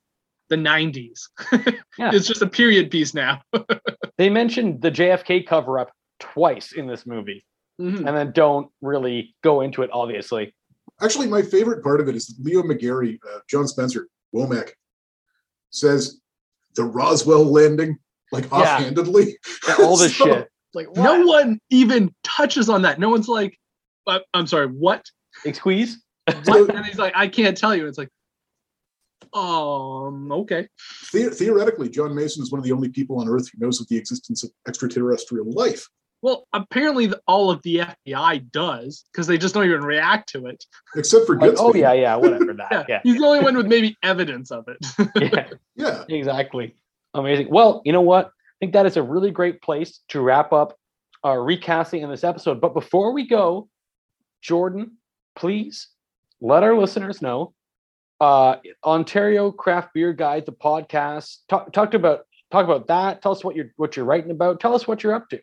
the 90s. Yeah. It's just a period piece now. they mentioned the JFK cover up twice in this movie, Mhm. and then don't really go into it. Obviously, Actually, my favorite part of it is Leo McGarry, uh, John Spencer, Womack, says the Roswell landing, like Yeah. offhandedly. Yeah, all this So, shit. Like No one even touches on that. No one's like, uh, I'm sorry, what? Squeeze. What? and he's like, I can't tell you. It's like, um, okay. The- theoretically, John Mason is one of the only people on Earth who knows of the existence of extraterrestrial life. Well, apparently the, all of the FBI does because they just don't even react to it. Except for Like, oh yeah, yeah, whatever that. Yeah, Yeah, he's the only one with maybe evidence of it. yeah, Yeah. exactly. Amazing. Well, you know what? I think that is a really great place to wrap up our recasting in this episode. But before we go, Jordan, please let our listeners know uh, Ontario Craft Beer Guide, the podcast. Talk, talk about talk about that. Tell us what you're what you're writing about. Tell us what you're up to.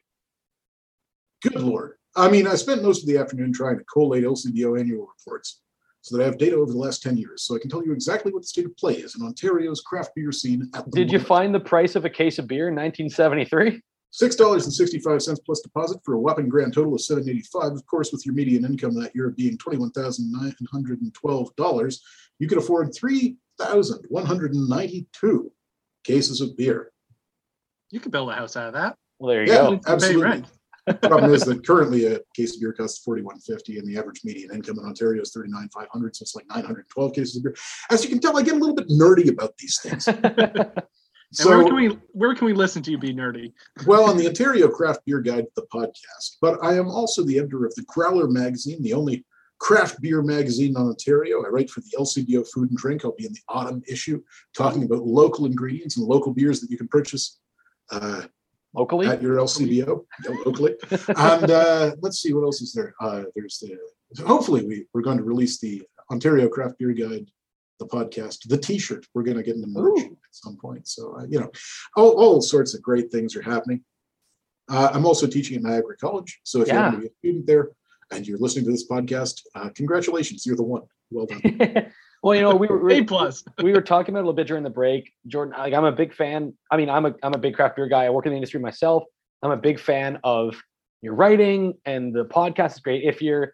Good Lord. I mean, I spent most of the afternoon trying to collate LCBO annual reports so that I have data over the last 10 years, so I can tell you exactly what the state of play is in Ontario's craft beer scene Did you find the price of a case of beer in 1973? Six dollars and sixty-five cents plus deposit for a whopping grand total of seven eighty-five. Of course, with your median income that year being twenty-one thousand nine hundred and twelve dollars, you could afford three thousand one hundred and ninety-two cases of beer. You could build a house out of that. Well, there you Yeah, go. You can pay absolutely. rent. Problem is that currently a case of beer costs forty-one fifty, and the average median income in Ontario is thirty-nine five hundred. So it's like nine hundred and twelve cases of beer. As you can tell, I get a little bit nerdy about these things. And where So, can we where can we listen to you be nerdy? well, on the Ontario Craft Beer Guide, the podcast, but I am also the editor of the Growler magazine, the only craft beer magazine in Ontario. I write for the LCBO Food and Drink. I'll be in the autumn issue talking about local ingredients and local beers that you can purchase uh, Locally, at your LCBO yeah, locally. and uh, let's see what else is there. Uh, there's the hopefully we we're going to release the Ontario Craft Beer Guide the podcast, the T-shirt. We're going to get into merch Ooh. At some point. So uh, you know, all, all sorts of great things are happening. Uh, I'm also teaching at Niagara College, so if you Yeah. happen to be a student there and you're listening to this podcast, uh, congratulations, you're the one. Well done. well, you know, we were A plus. we were talking about it a little bit during the break. Jordan, like I'm a big fan. I mean, I'm a I'm a big craft beer guy. I work in the industry myself. I'm a big fan of your writing and the podcast is great. If you're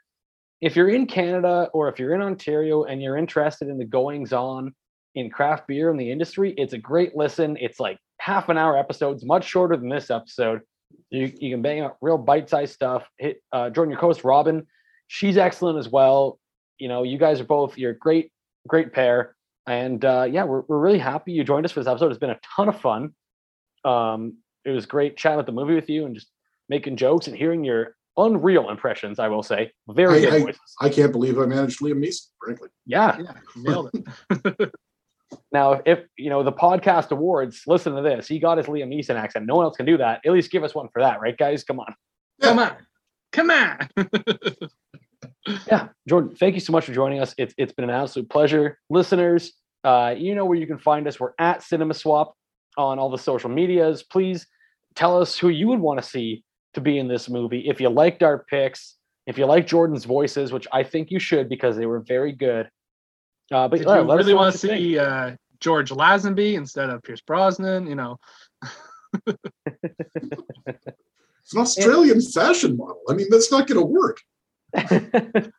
if you're in Canada or if you're in Ontario and you're interested in the goings on in craft beer in the industry, it's a great listen. It's like half an hour episodes, much shorter than this episode. You you can bang out real bite-sized stuff. Hit uh, Jordan, your co-host Robin, she's excellent as well. You know, you guys are both you're a great, great pair. And uh, yeah, we're, we're really happy you joined us for this episode. It's been a ton of fun. Um, it was great chatting about the movie with you and just making jokes and hearing your unreal impressions. I will say, very I- good I- I can't believe I managed Liam Neeson, frankly. Yeah. Yeah, nailed it. Now, if, you know the podcast awards, listen to this. He got his Liam Neeson accent. No one else can do that. At least give us one for that, right, guys? Come on. Come on. Come on. yeah jordan thank you so much for joining us it's, it's been an absolute pleasure listeners uh, you know where you can find us we're at cinema swap on all the social medias please tell us who you would want to see to be in this movie if you liked our picks if you like jordan's voices which i think you should because they were very good uh, but Did you let really want to see uh, George Lazenby instead of Pierce Brosnan? You know, It's an Australian fashion model. I mean, that's not going to work.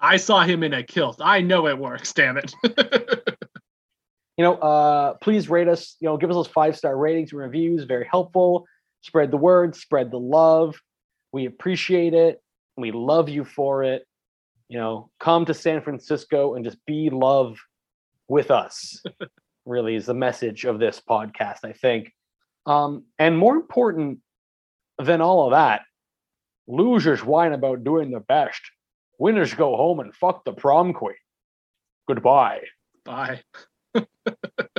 I saw him in a kilt. I know it works. Damn it. you know, uh, please rate us. You know, give us those five star ratings and reviews. Very helpful. Spread the word. Spread the love. We appreciate it. We love you for it. You know, come to San Francisco and just be love with us. really is the message of this podcast, I think. Um, and more important than all of that, losers whine about doing their best. Winners go home and fuck the prom queen. Goodbye. Bye.